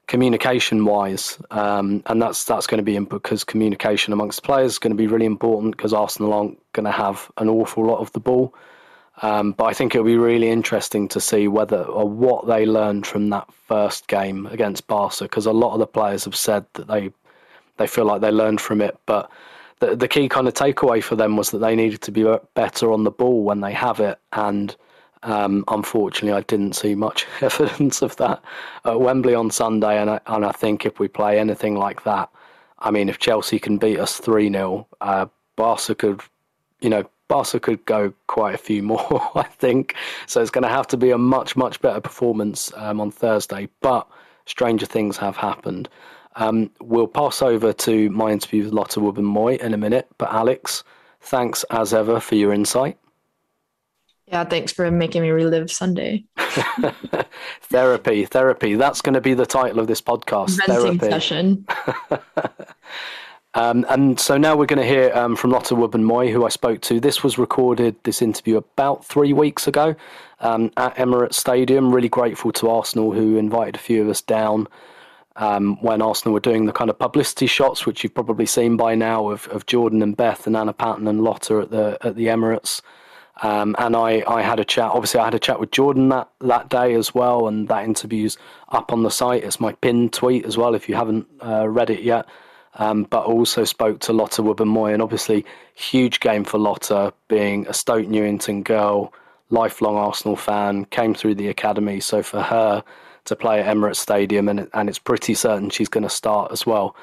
[SPEAKER 1] communication wise, um, and that's that's going to be because communication amongst players is going to be really important because Arsenal aren't going to have an awful lot of the ball. Um, but I think it'll be really interesting to see whether or what they learned from that first game against Barca because a lot of the players have said that they they feel like they learned from it, but the the key kind of takeaway for them was that they needed to be better on the ball when they have it and um, unfortunately, I didn't see much evidence of that at Wembley on Sunday, and I, and I think if we play anything like that, I mean, if Chelsea can beat us 3 0, uh, Barca could, you know, Barca could go quite a few more, I think. So it's going to have to be a much, much better performance um, on Thursday. But stranger things have happened. Um, we'll pass over to my interview with Lotte Wubben-Moy in a minute. But Alex, thanks as ever for your insight.
[SPEAKER 2] Yeah, thanks for making me relive Sunday.
[SPEAKER 1] therapy, therapy. That's going to be the title of this podcast.
[SPEAKER 2] Venting
[SPEAKER 1] therapy.
[SPEAKER 2] session.
[SPEAKER 1] um, and so now we're going to hear um, from Lotte Wubben-Moy, who I spoke to. This was recorded, this interview, about three weeks ago um, at Emirates Stadium. Really grateful to Arsenal, who invited a few of us down um, when Arsenal were doing the kind of publicity shots, which you've probably seen by now, of, of Jordan and Beth and Anna Patten and Lotte at the at the Emirates. Um, and I, I had a chat. Obviously, I had a chat with Jordan that, that day as well, and that interview's up on the site. It's my pinned tweet as well if you haven't uh, read it yet. Um, but also spoke to Lotte Wubben-Moy, and obviously, huge game for Lotta, being a Stoke Newington girl, lifelong Arsenal fan, came through the academy. So for her to play at Emirates Stadium, and and it's pretty certain she's going to start as well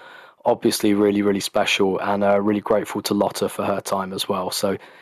[SPEAKER 1] obviously really, really special and uh, really grateful to Lotta for her time as well. So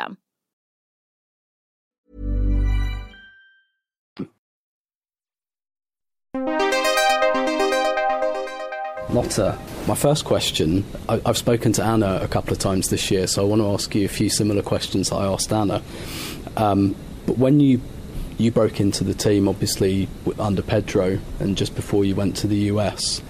[SPEAKER 3] system.
[SPEAKER 1] Lotte, my first question I, have spoken to Anna a couple of times this year, so I want to ask you a few similar questions I asked Anna. Um, but when you you broke into the team, obviously under Pedro, and just before you went to the US,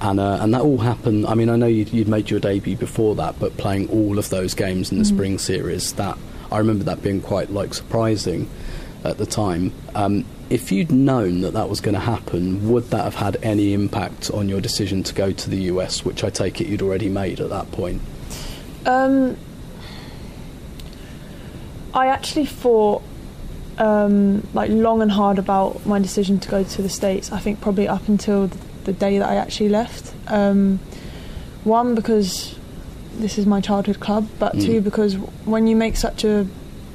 [SPEAKER 1] and uh, and that all happened. I mean, I know you'd, you'd, made your debut before that, but playing all of those games in the mm-hmm. spring series, that I remember that being quite like surprising at the time. Um, if you'd known that that was going to happen, would that have had any impact on your decision to go to the US, which I take it you'd already made at that point?
[SPEAKER 4] Um, I actually thought um, like long and hard about my decision to go to the States. I think probably up until the the day that I actually left. Um, one because this is my childhood club, but mm. two because when you make such a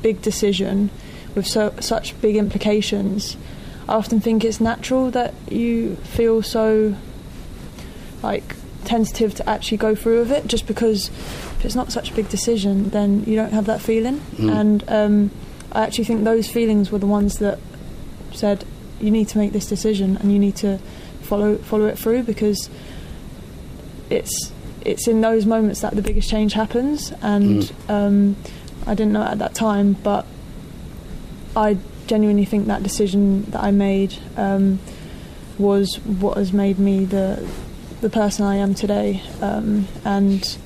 [SPEAKER 4] big decision with so, such big implications, I often think it's natural that you feel so like tentative to actually go through with it, just because if it's not such a big decision, then you don't have that feeling. Mm. And um, I actually think those feelings were the ones that said you need to make this decision and you need to follow follow it through because it's it's in those moments that the biggest change happens. And mm. um, I didn't know at that time but I genuinely think that decision that I made um, was what has made me the the person I am today. Um, and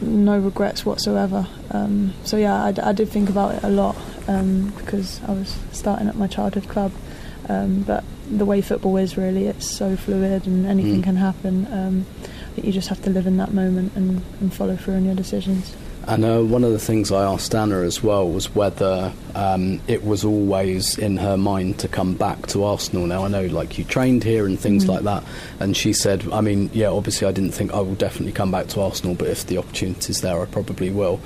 [SPEAKER 4] no regrets whatsoever. Um, so yeah I, I, did think about it a lot um, because I was starting at my childhood club um, but the way football is really it's so fluid and anything mm. can happen um, that you just have to live in that moment and, and follow through on your decisions
[SPEAKER 1] and uh, one of the things I asked Anna as well was whether um, it was always in her mind to come back to Arsenal. Now I know, like you trained here and things mm. like that, and she said, I mean, yeah, obviously I didn't think I will definitely come back to Arsenal, but if the opportunity's there, I probably will.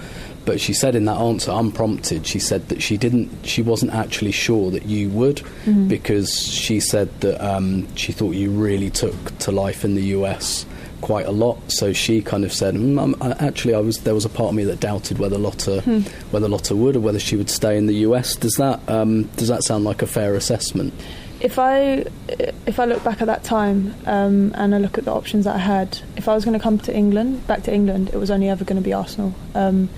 [SPEAKER 1] But she said in that answer, unprompted, she said that she didn't, she wasn't actually sure that you would, mm-hmm. because she said that um, she thought you really took to life in the US quite a lot. So she kind of said, mm, actually, I was there was a part of me that doubted whether Lotta hmm. whether Lotte would or whether she would stay in the US. Does that um, does that sound like a fair assessment?
[SPEAKER 4] If I if I look back at that time um, and I look at the options that I had, if I was going to come to England, back to England, it was only ever going to be Arsenal. Um,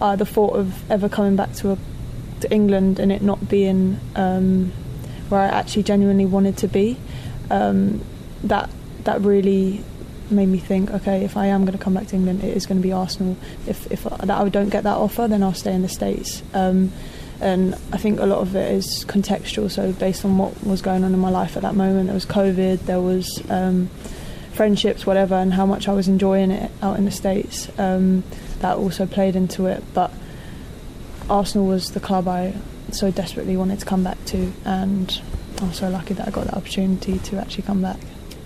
[SPEAKER 4] uh, the thought of ever coming back to a, to England and it not being um, where I actually genuinely wanted to be, um, that that really made me think, okay, if I am going to come back to England, it is going to be Arsenal. If if I don't get that offer, then I'll stay in the States. Um, and I think a lot of it is contextual. So based on what was going on in my life at that moment, there was COVID, there was um, friendships, whatever, and how much I was enjoying it out in the States. Um, that also played into it. But Arsenal was the club I so desperately wanted to come back to, and I was so lucky that I got the opportunity to actually come back.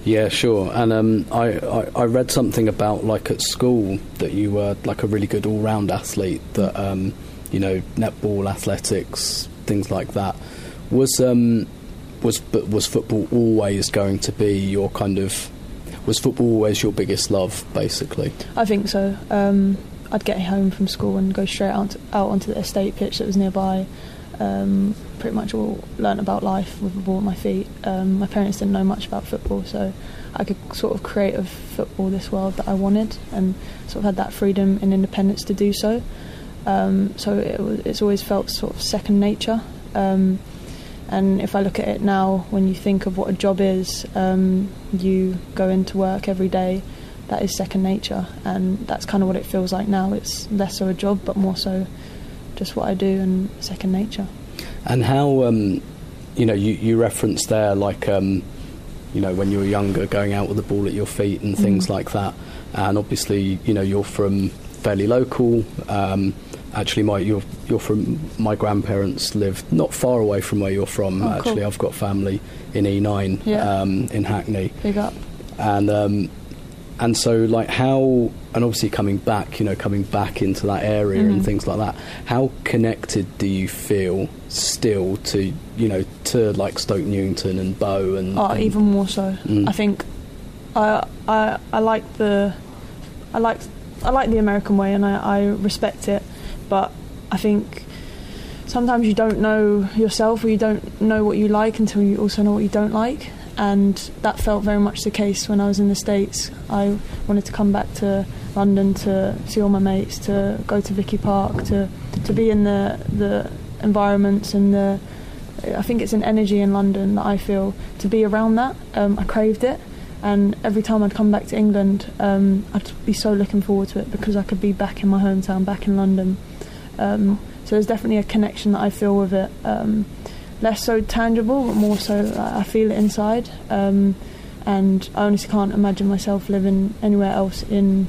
[SPEAKER 1] Yeah, sure. And um, I, I, I, read something about like at school that you were like a really good all-round athlete. That um, you know, netball, athletics, things like that. Was um, was was football always going to be your kind of was football always your biggest love, basically?
[SPEAKER 4] I think so. Um, I'd get home from school and go straight out, out onto the estate pitch that was nearby. Um, pretty much all learnt about life with the ball at my feet. Um, my parents didn't know much about football, so I could sort of create a football this world that I wanted, and sort of had that freedom and independence to do so. Um, so it it's always felt sort of second nature. Um, and if I look at it now, when you think of what a job is, um, you go into work every day. That is second nature, and that's kind of what it feels like now. It's less of a job, but more so just what I do and second nature.
[SPEAKER 1] And how, um, you know, you, you referenced there, like, um, you know, when you were younger, going out with the ball at your feet and things mm. like that. And obviously, you know, you're from fairly local. Um, actually, my you're you're from my grandparents live not far away from where you're from.
[SPEAKER 4] Oh,
[SPEAKER 1] actually,
[SPEAKER 4] cool.
[SPEAKER 1] I've got family in E9
[SPEAKER 4] yeah.
[SPEAKER 1] um, in Hackney.
[SPEAKER 4] Big up.
[SPEAKER 1] And um, and so like how and obviously coming back, you know, coming back into that area mm-hmm. and things like that. How connected do you feel still to you know to like Stoke Newington and Bow and?
[SPEAKER 4] Oh,
[SPEAKER 1] and,
[SPEAKER 4] even more so. Mm. I think I I I like the I like I like the American way and I, I respect it but I think sometimes you don't know yourself or you don't know what you like until you also know what you don't like. And that felt very much the case when I was in the States. I wanted to come back to London to see all my mates, to go to Vicky Park, to, to be in the, the environments and the. I think it's an energy in London that I feel to be around that. Um, I craved it and every time I'd come back to England, um, I'd be so looking forward to it because I could be back in my hometown, back in London. Um, so there's definitely a connection that I feel with it. Um, less so tangible, but more so I feel it inside. Um, and I honestly can't imagine myself living anywhere else in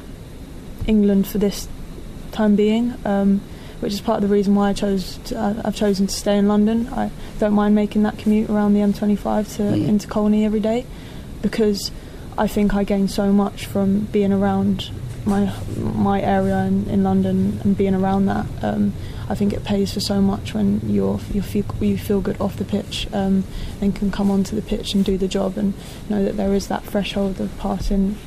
[SPEAKER 4] England for this time being. Um, which is part of the reason why I chose to, uh, I've chosen to stay in London. I don't mind making that commute around the M25 to mm. into Colney every day because I think I gain so much from being around my my area in, in London and being around that. Um, I think it pays for so much when you're you feel you feel good off the pitch um, and can come onto the pitch and do the job and know that there is that threshold of passing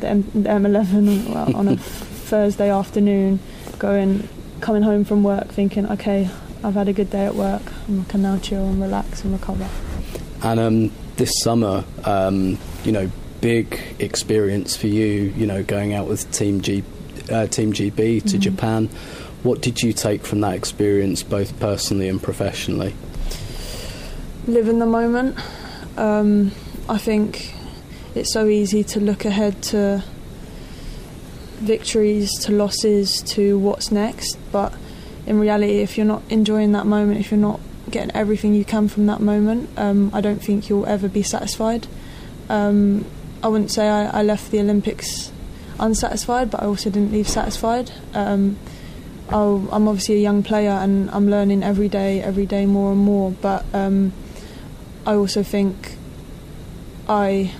[SPEAKER 4] the, M- the M11 on a Thursday afternoon, going coming home from work thinking, okay, I've had a good day at work, and I can now chill and relax and recover.
[SPEAKER 1] And um, this summer, um, you know, big experience for you, you know, going out with Team G, uh, Team GB to mm-hmm. Japan. What did you take from that experience, both personally and professionally?
[SPEAKER 4] Live in the moment. Um, I think it's so easy to look ahead to victories, to losses, to what's next, but in reality, if you're not enjoying that moment, if you're not getting everything you can from that moment, um, I don't think you'll ever be satisfied. Um, I wouldn't say I, I, left the Olympics unsatisfied, but I also didn't leave satisfied. Um, I'm obviously a young player and I'm learning every day, every day more and more. But um, I also think I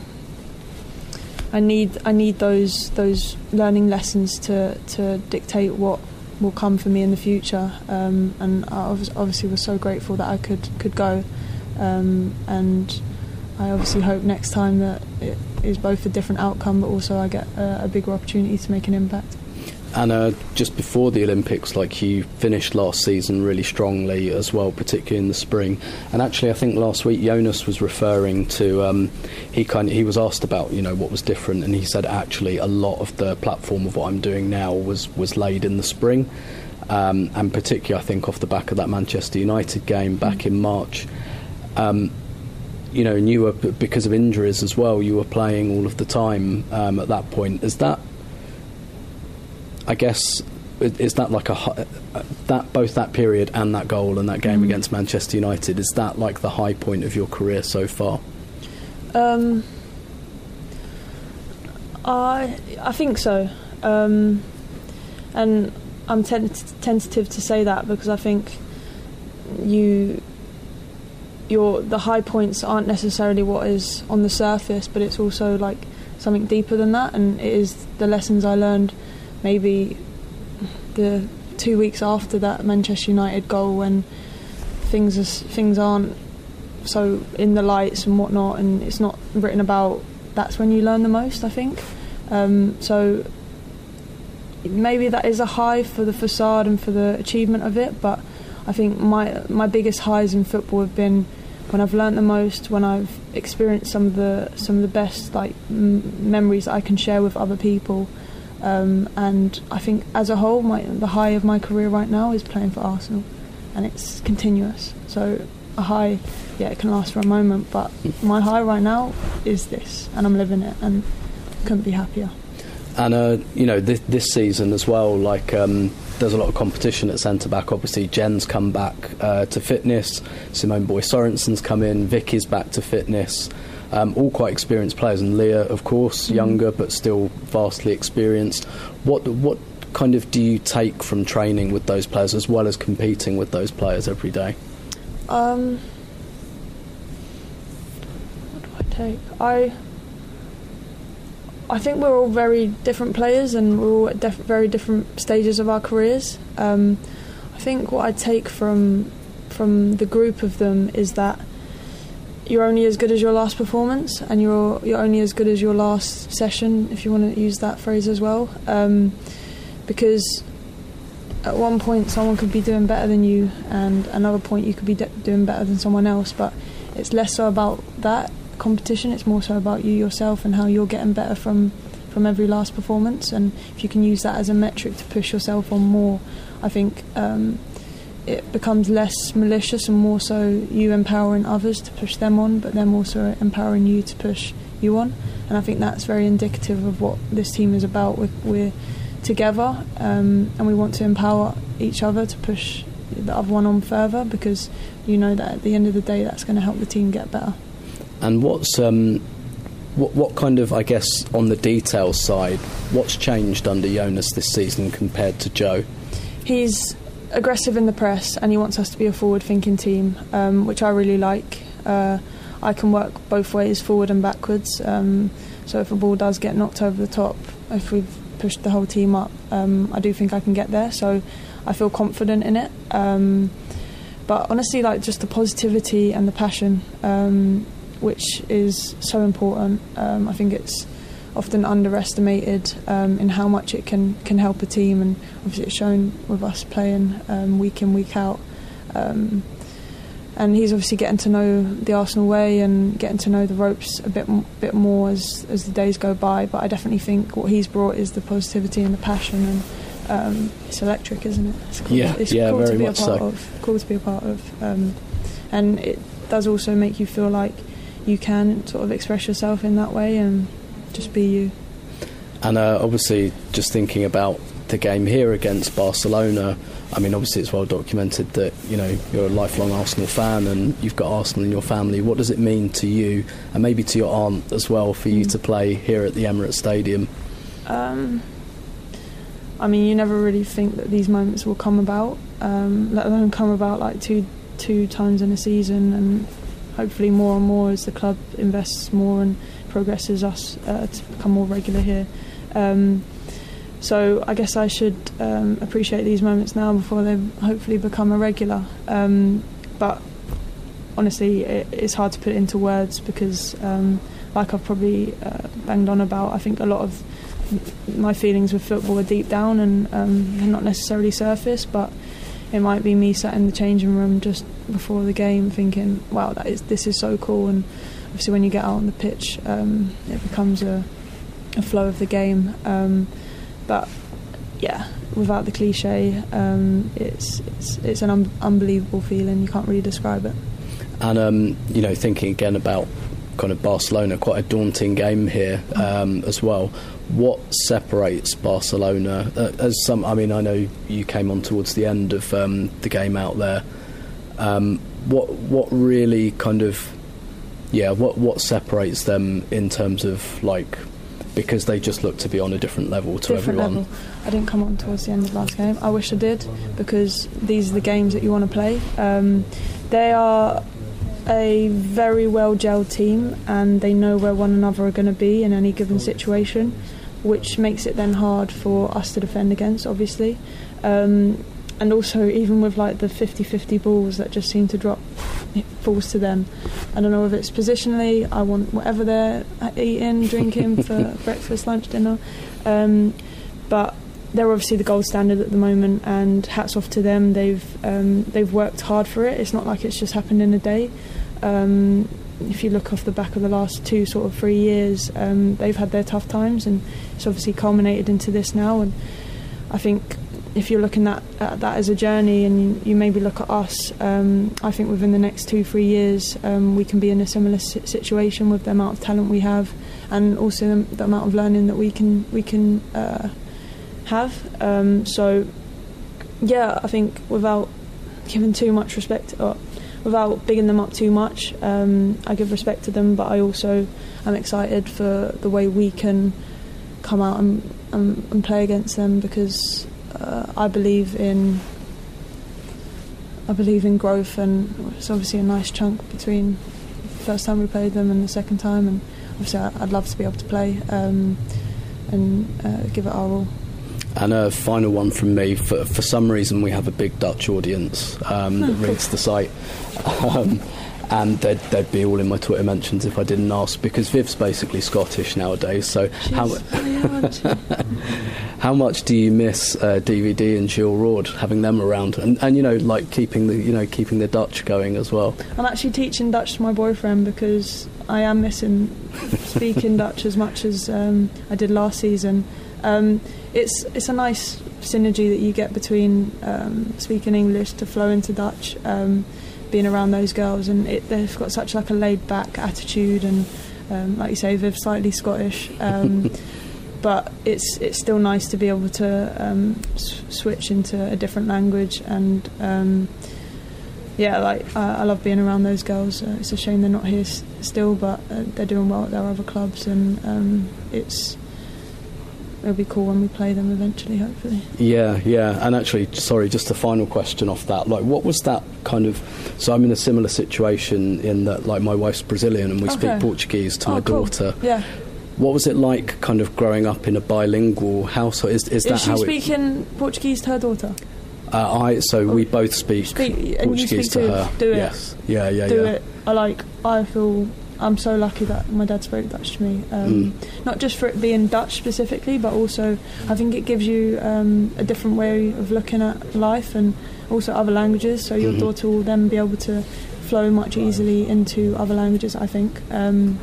[SPEAKER 4] I need I need those those learning lessons to to dictate what will come for me in the future. Um, and I obviously was so grateful that I could could go. Um, and I obviously hope next time that it is both a different outcome, but also I get a, a bigger opportunity to make an impact.
[SPEAKER 1] And uh, just before the Olympics, like you finished last season really strongly as well, particularly in the spring. And actually, I think last week Jonas was referring to um, he kind of he was asked about you know what was different, and he said actually a lot of the platform of what I'm doing now was was laid in the spring, um, and particularly I think off the back of that Manchester United game back in March. Um, you know, and you were because of injuries as well. You were playing all of the time um, at that point. Is that, I guess, is that like a that both that period and that goal and that game mm. against Manchester United? Is that like the high point of your career so far?
[SPEAKER 4] Um, I I think so, um, and I'm tentative to say that because I think you your the high points aren't necessarily what is on the surface, but it's also like something deeper than that, and it is the lessons I learned maybe the two weeks after that Manchester United goal when things are, things aren't so in the lights and whatnot, and it's not written about. That's when you learn the most, I think. Um, so maybe that is a high for the facade and for the achievement of it, but I think my my biggest highs in football have been when I've learnt the most, when I've experienced some of the some of the best like m- memories I can share with other people. Um, and I think as a whole, my, the high of my career right now is playing for Arsenal, and it's continuous. So a high, yeah, it can last for a moment, but my high right now is this, and I'm living it, and couldn't be happier.
[SPEAKER 1] And uh, you know, this, this season as well, like. Um, there's a lot of competition at centre back. Obviously, Jen's come back uh, to fitness. Simone Boye Sørensen's come in. Vicky's back to fitness. Um, all quite experienced players, and Leah, of course, mm-hmm. younger but still vastly experienced. What what kind of do you take from training with those players as well as competing with those players every day?
[SPEAKER 4] Um, what do I take? I I think we're all very different players and we're all at def- very different stages of our careers. Um, I think what I take from from the group of them is that you're only as good as your last performance, and you're you're only as good as your last session, if you want to use that phrase as well. Um, because at one point someone could be doing better than you, and another point you could be de- doing better than someone else. But it's less so about that competition; it's more so about you yourself and how you're getting better from from every last performance. And if you can use that as a metric to push yourself on more, I think. Um, it becomes less malicious and more so you empowering others to push them on, but them also empowering you to push you on. And I think that's very indicative of what this team is about. We're, we're together um, and we want to empower each other to push the other one on further because you know that at the end of the day that's going to help the team get better.
[SPEAKER 1] And what's um, what, what kind of, I guess, on the details side, what's changed under Jonas this season compared to Joe?
[SPEAKER 4] He's aggressive in the press and he wants us to be a forward thinking team, um, which I really like. Uh, I can work both ways, forward and backwards. Um, so if a ball does get knocked over the top, if we've pushed the whole team up, um, I do think I can get there. So I feel confident in it. Um, but honestly, like just the positivity and the passion, um, which is so important. Um, I think it's often underestimated um, in how much it can can help a team, and obviously it's shown with us playing um, week in week out. Um, and he's obviously getting to know the Arsenal way and getting to know the ropes a bit bit more as as the days go by. But I definitely think what he's brought is the positivity and the passion, and um, it's electric, isn't it?
[SPEAKER 1] It's cool. Yeah,
[SPEAKER 4] it's
[SPEAKER 1] yeah,
[SPEAKER 4] cool
[SPEAKER 1] very
[SPEAKER 4] to be
[SPEAKER 1] much
[SPEAKER 4] a part
[SPEAKER 1] so.
[SPEAKER 4] of. Cool to be a part of, um, and it does also make you feel like you can sort of express yourself in that way and just be you.
[SPEAKER 1] And uh, obviously, just thinking about the game here against Barcelona, I mean, obviously, it's well documented that you know you're a lifelong Arsenal fan and you've got Arsenal in your family. What does it mean to you, and maybe to your aunt as well, for you mm. to play here at the Emirates Stadium?
[SPEAKER 4] Um, I mean, you never really think that these moments will come about, um, let alone come about like two two times in a season, and hopefully more and more as the club invests more and progresses us uh, to become more regular here. Um, so I guess I should um, appreciate these moments now before they hopefully become a regular. Um, but honestly, it, it's hard to put it into words because, um, like I've probably uh, banged on about, I think a lot of my feelings with football are deep down and um, not necessarily surface, but it might be me sat in the changing room just before the game thinking, wow, that is this is so cool and obviously when you get out on the pitch, um, it becomes a, a, flow of the game. Um, but yeah, without the cliche, um, it's, it's it's an un- unbelievable feeling. You can't really describe it.
[SPEAKER 1] And um, you know, thinking again about kind of Barcelona, quite a daunting game here um, as well. What separates Barcelona? Uh, as some, I mean, I know you came on towards the end of um, the game out there. Um, what what really kind of yeah what what separates them in terms of like because they just look to be on a different level to
[SPEAKER 4] different
[SPEAKER 1] everyone.
[SPEAKER 4] level. I didn't come on towards the end of last game. I wish I did because these are the games that you want to play. Um, they are a very well gelled team and they know where one another are going to be in any given situation, which makes it then hard for us to defend against, obviously. Um, and also, even with like the 50 50 balls that just seem to drop, it falls to them. I don't know if it's positionally, I want whatever they're eating, drinking for breakfast, lunch, dinner. Um, but they're obviously the gold standard at the moment, and hats off to them. They've um, they've worked hard for it. It's not like it's just happened in a day. Um, if you look off the back of the last two sort of three years, um, they've had their tough times, and it's obviously culminated into this now. And I think if you're looking at, at that as a journey, and you, you maybe look at us, um, I think within the next two three years um, we can be in a similar situation with the amount of talent we have, and also the, the amount of learning that we can we can uh, have. Um, so yeah, I think without giving too much respect or without bigging them up too much, um, I give respect to them, but I also am excited for the way we can come out and, and, and play against them because uh, I believe in I believe in growth, and it's obviously a nice chunk between the first time we played them and the second time, and obviously I'd love to be able to play um, and uh, give it our all.
[SPEAKER 1] And a final one from me. For, for some reason, we have a big Dutch audience um, that reads the site. Um, and they'd, they'd be all in my Twitter mentions if I didn't ask, because Viv's basically Scottish nowadays. So, how, how much do you miss uh, DVD and Jill Roord having them around, and, and you know, like keeping the you know keeping the Dutch going as well?
[SPEAKER 4] I'm actually teaching Dutch to my boyfriend because I am missing speaking Dutch as much as um, I did last season. Um, it's it's a nice synergy that you get between um, speaking English to flow into Dutch, um, being around those girls, and it, they've got such like a laid back attitude, and um, like you say, they're slightly Scottish. Um, but it's it's still nice to be able to um, s- switch into a different language, and um, yeah, like I, I love being around those girls. Uh, it's a shame they're not here s- still, but uh, they're doing well at their other clubs, and it's it'll be cool when we play them eventually, hopefully.
[SPEAKER 1] Yeah, yeah. And actually, sorry, just a final question off that. Like, what was that kind of? So I'm in a similar situation in that, like, my wife's Brazilian and we
[SPEAKER 4] Okay.
[SPEAKER 1] speak Portuguese to my
[SPEAKER 4] Oh, cool.
[SPEAKER 1] daughter.
[SPEAKER 4] Yeah.
[SPEAKER 1] What was it like, kind of growing up in a bilingual household? Is, is that
[SPEAKER 4] Is she
[SPEAKER 1] how it?
[SPEAKER 4] speaking Portuguese to her daughter?
[SPEAKER 1] Uh, I so we both speak,
[SPEAKER 4] Speak- and you
[SPEAKER 1] Portuguese
[SPEAKER 4] speak
[SPEAKER 1] to
[SPEAKER 4] to-
[SPEAKER 1] her.
[SPEAKER 4] do it.
[SPEAKER 1] Yes. Yeah, yeah,
[SPEAKER 4] do
[SPEAKER 1] yeah.
[SPEAKER 4] it. I like. I feel. I'm so lucky that my dad spoke Dutch to me. Um, Not just for it being Dutch specifically, but also I think it gives you um, a different way of looking at life and also other languages. So your
[SPEAKER 1] Mhm.
[SPEAKER 4] daughter will then be able to flow much easily into other languages. I think. Um,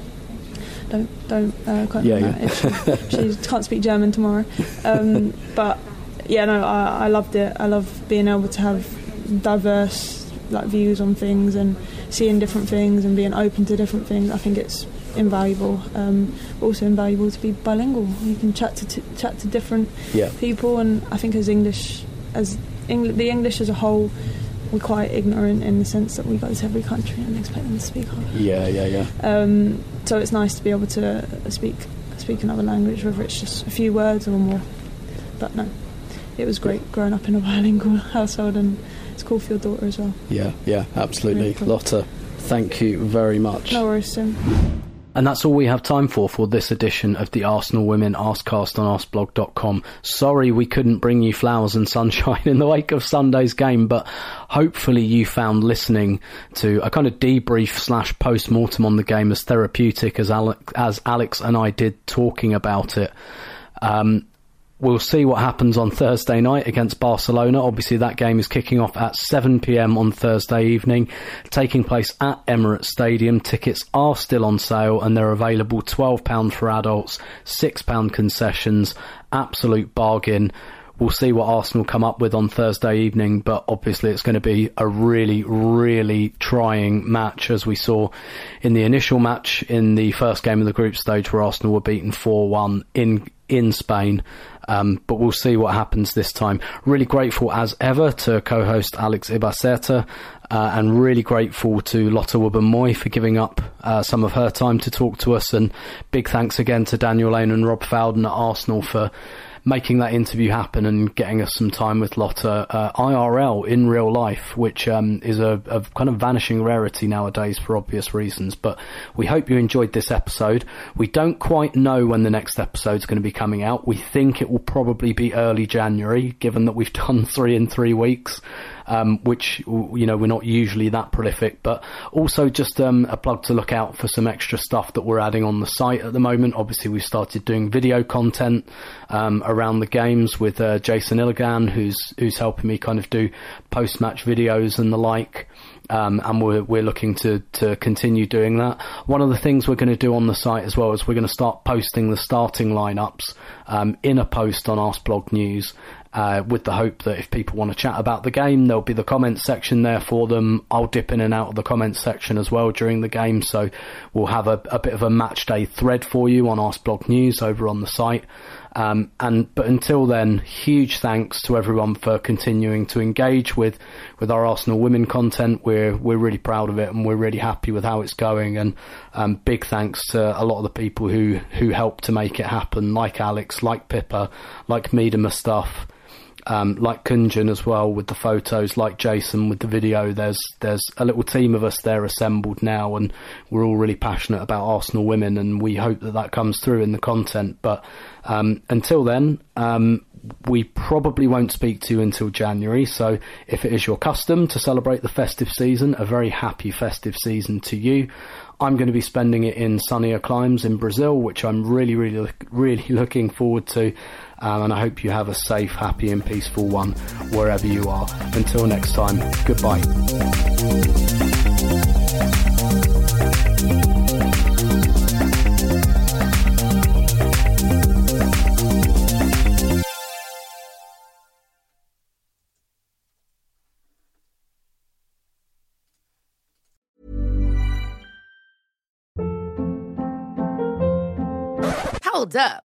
[SPEAKER 4] don't don't uh, quote
[SPEAKER 1] Yeah,
[SPEAKER 4] that. If She, she can't speak German tomorrow. Um, but yeah, no, I, I loved it. I love being able to have diverse like views on things and seeing different things and being open to different things. I think it's invaluable. Um, also invaluable to be bilingual. You can chat to t- chat to different
[SPEAKER 1] Yeah.
[SPEAKER 4] people, and I think as English, as Eng- the English as a whole, we're quite ignorant in the sense that we go to every country and expect them to speak our
[SPEAKER 1] Yeah, yeah, yeah.
[SPEAKER 4] um, so it's nice to be able to speak speak another language, whether it's just a few words or more. But no, it was great growing up in a bilingual household, and it's cool for your daughter as well.
[SPEAKER 1] Yeah, yeah, absolutely.
[SPEAKER 4] Really cool.
[SPEAKER 1] Lotta, thank you very much.
[SPEAKER 4] No worries, Sim.
[SPEAKER 1] And that's all we have time for for this edition of the Arsenal Women Arscast on arsblog.com. Sorry we couldn't bring you flowers and sunshine in the wake of Sunday's game, but hopefully you found listening to a kind of debrief slash post mortem on the game as therapeutic as Alex, as Alex and I did talking about it. Um, We'll see what happens on Thursday night against Barcelona. Obviously, that game is kicking off at 7 pm on Thursday evening, taking place at Emirates Stadium. Tickets are still on sale and they're available £12 for adults, £6 concessions. Absolute bargain. we'll see what Arsenal come up with on Thursday evening. But obviously, it's going to be a really, really trying match, as we saw in the initial match in the first game of the group stage, where Arsenal were beaten four one in in Spain. Um, but we'll see what happens this time. Really grateful as ever to co-host Alex Ibaceta, uh, and really grateful to Lotta Wubben-Moy for giving up uh, some of her time to talk to us. And big thanks again to Daniel Lane and Rob Fowden at Arsenal for making that interview happen and getting us some time with Lotte uh, IRL in real life, which um, is a, a, kind of vanishing rarity nowadays for obvious reasons. But we hope you enjoyed this episode. We don't quite know when the next episode is going to be coming out. We think it will probably be early January, given that we've done three in three weeks um, which you know we're not usually that prolific. But also just um, a plug to look out for some extra stuff that we're adding on the site at the moment. Obviously, we've started doing video content um, around the games with uh, Jason Illigan, who's who's helping me kind of do post match videos and the like. Um, and we're we're looking to to continue doing that. One of the things we're going to do on the site as well is we're going to start posting the starting lineups um, in a post on Arseblog News, uh, with the hope that if people want to chat about the game, there'll be the comments section there for them. I'll dip in and out of the comments section as well during the game, so we'll have a, a bit of a match day thread for you on Arseblog News over on the site. Um, and but until then, huge thanks to everyone for continuing to engage with with our Arsenal women content. We're we're really proud of it, and we're really happy with how it's going. And um, big thanks to a lot of the people who who helped to make it happen, like Alex, like Pippa, like Miedema stuff um, like Kunjan as well with the photos, like Jason with the video. There's there's a little team of us there assembled now, and we're all really passionate about Arsenal women, and we hope that that comes through in the content. But um, until then, um, we probably won't speak to you until January. So if it is your custom to celebrate the festive season, a very happy festive season to you. I'm going to be spending it in sunnier climes in Brazil, which I'm really, really, really looking forward to. Um, and I hope you have a safe, happy, and peaceful one wherever you are. Until next time, goodbye.
[SPEAKER 5] Hold up.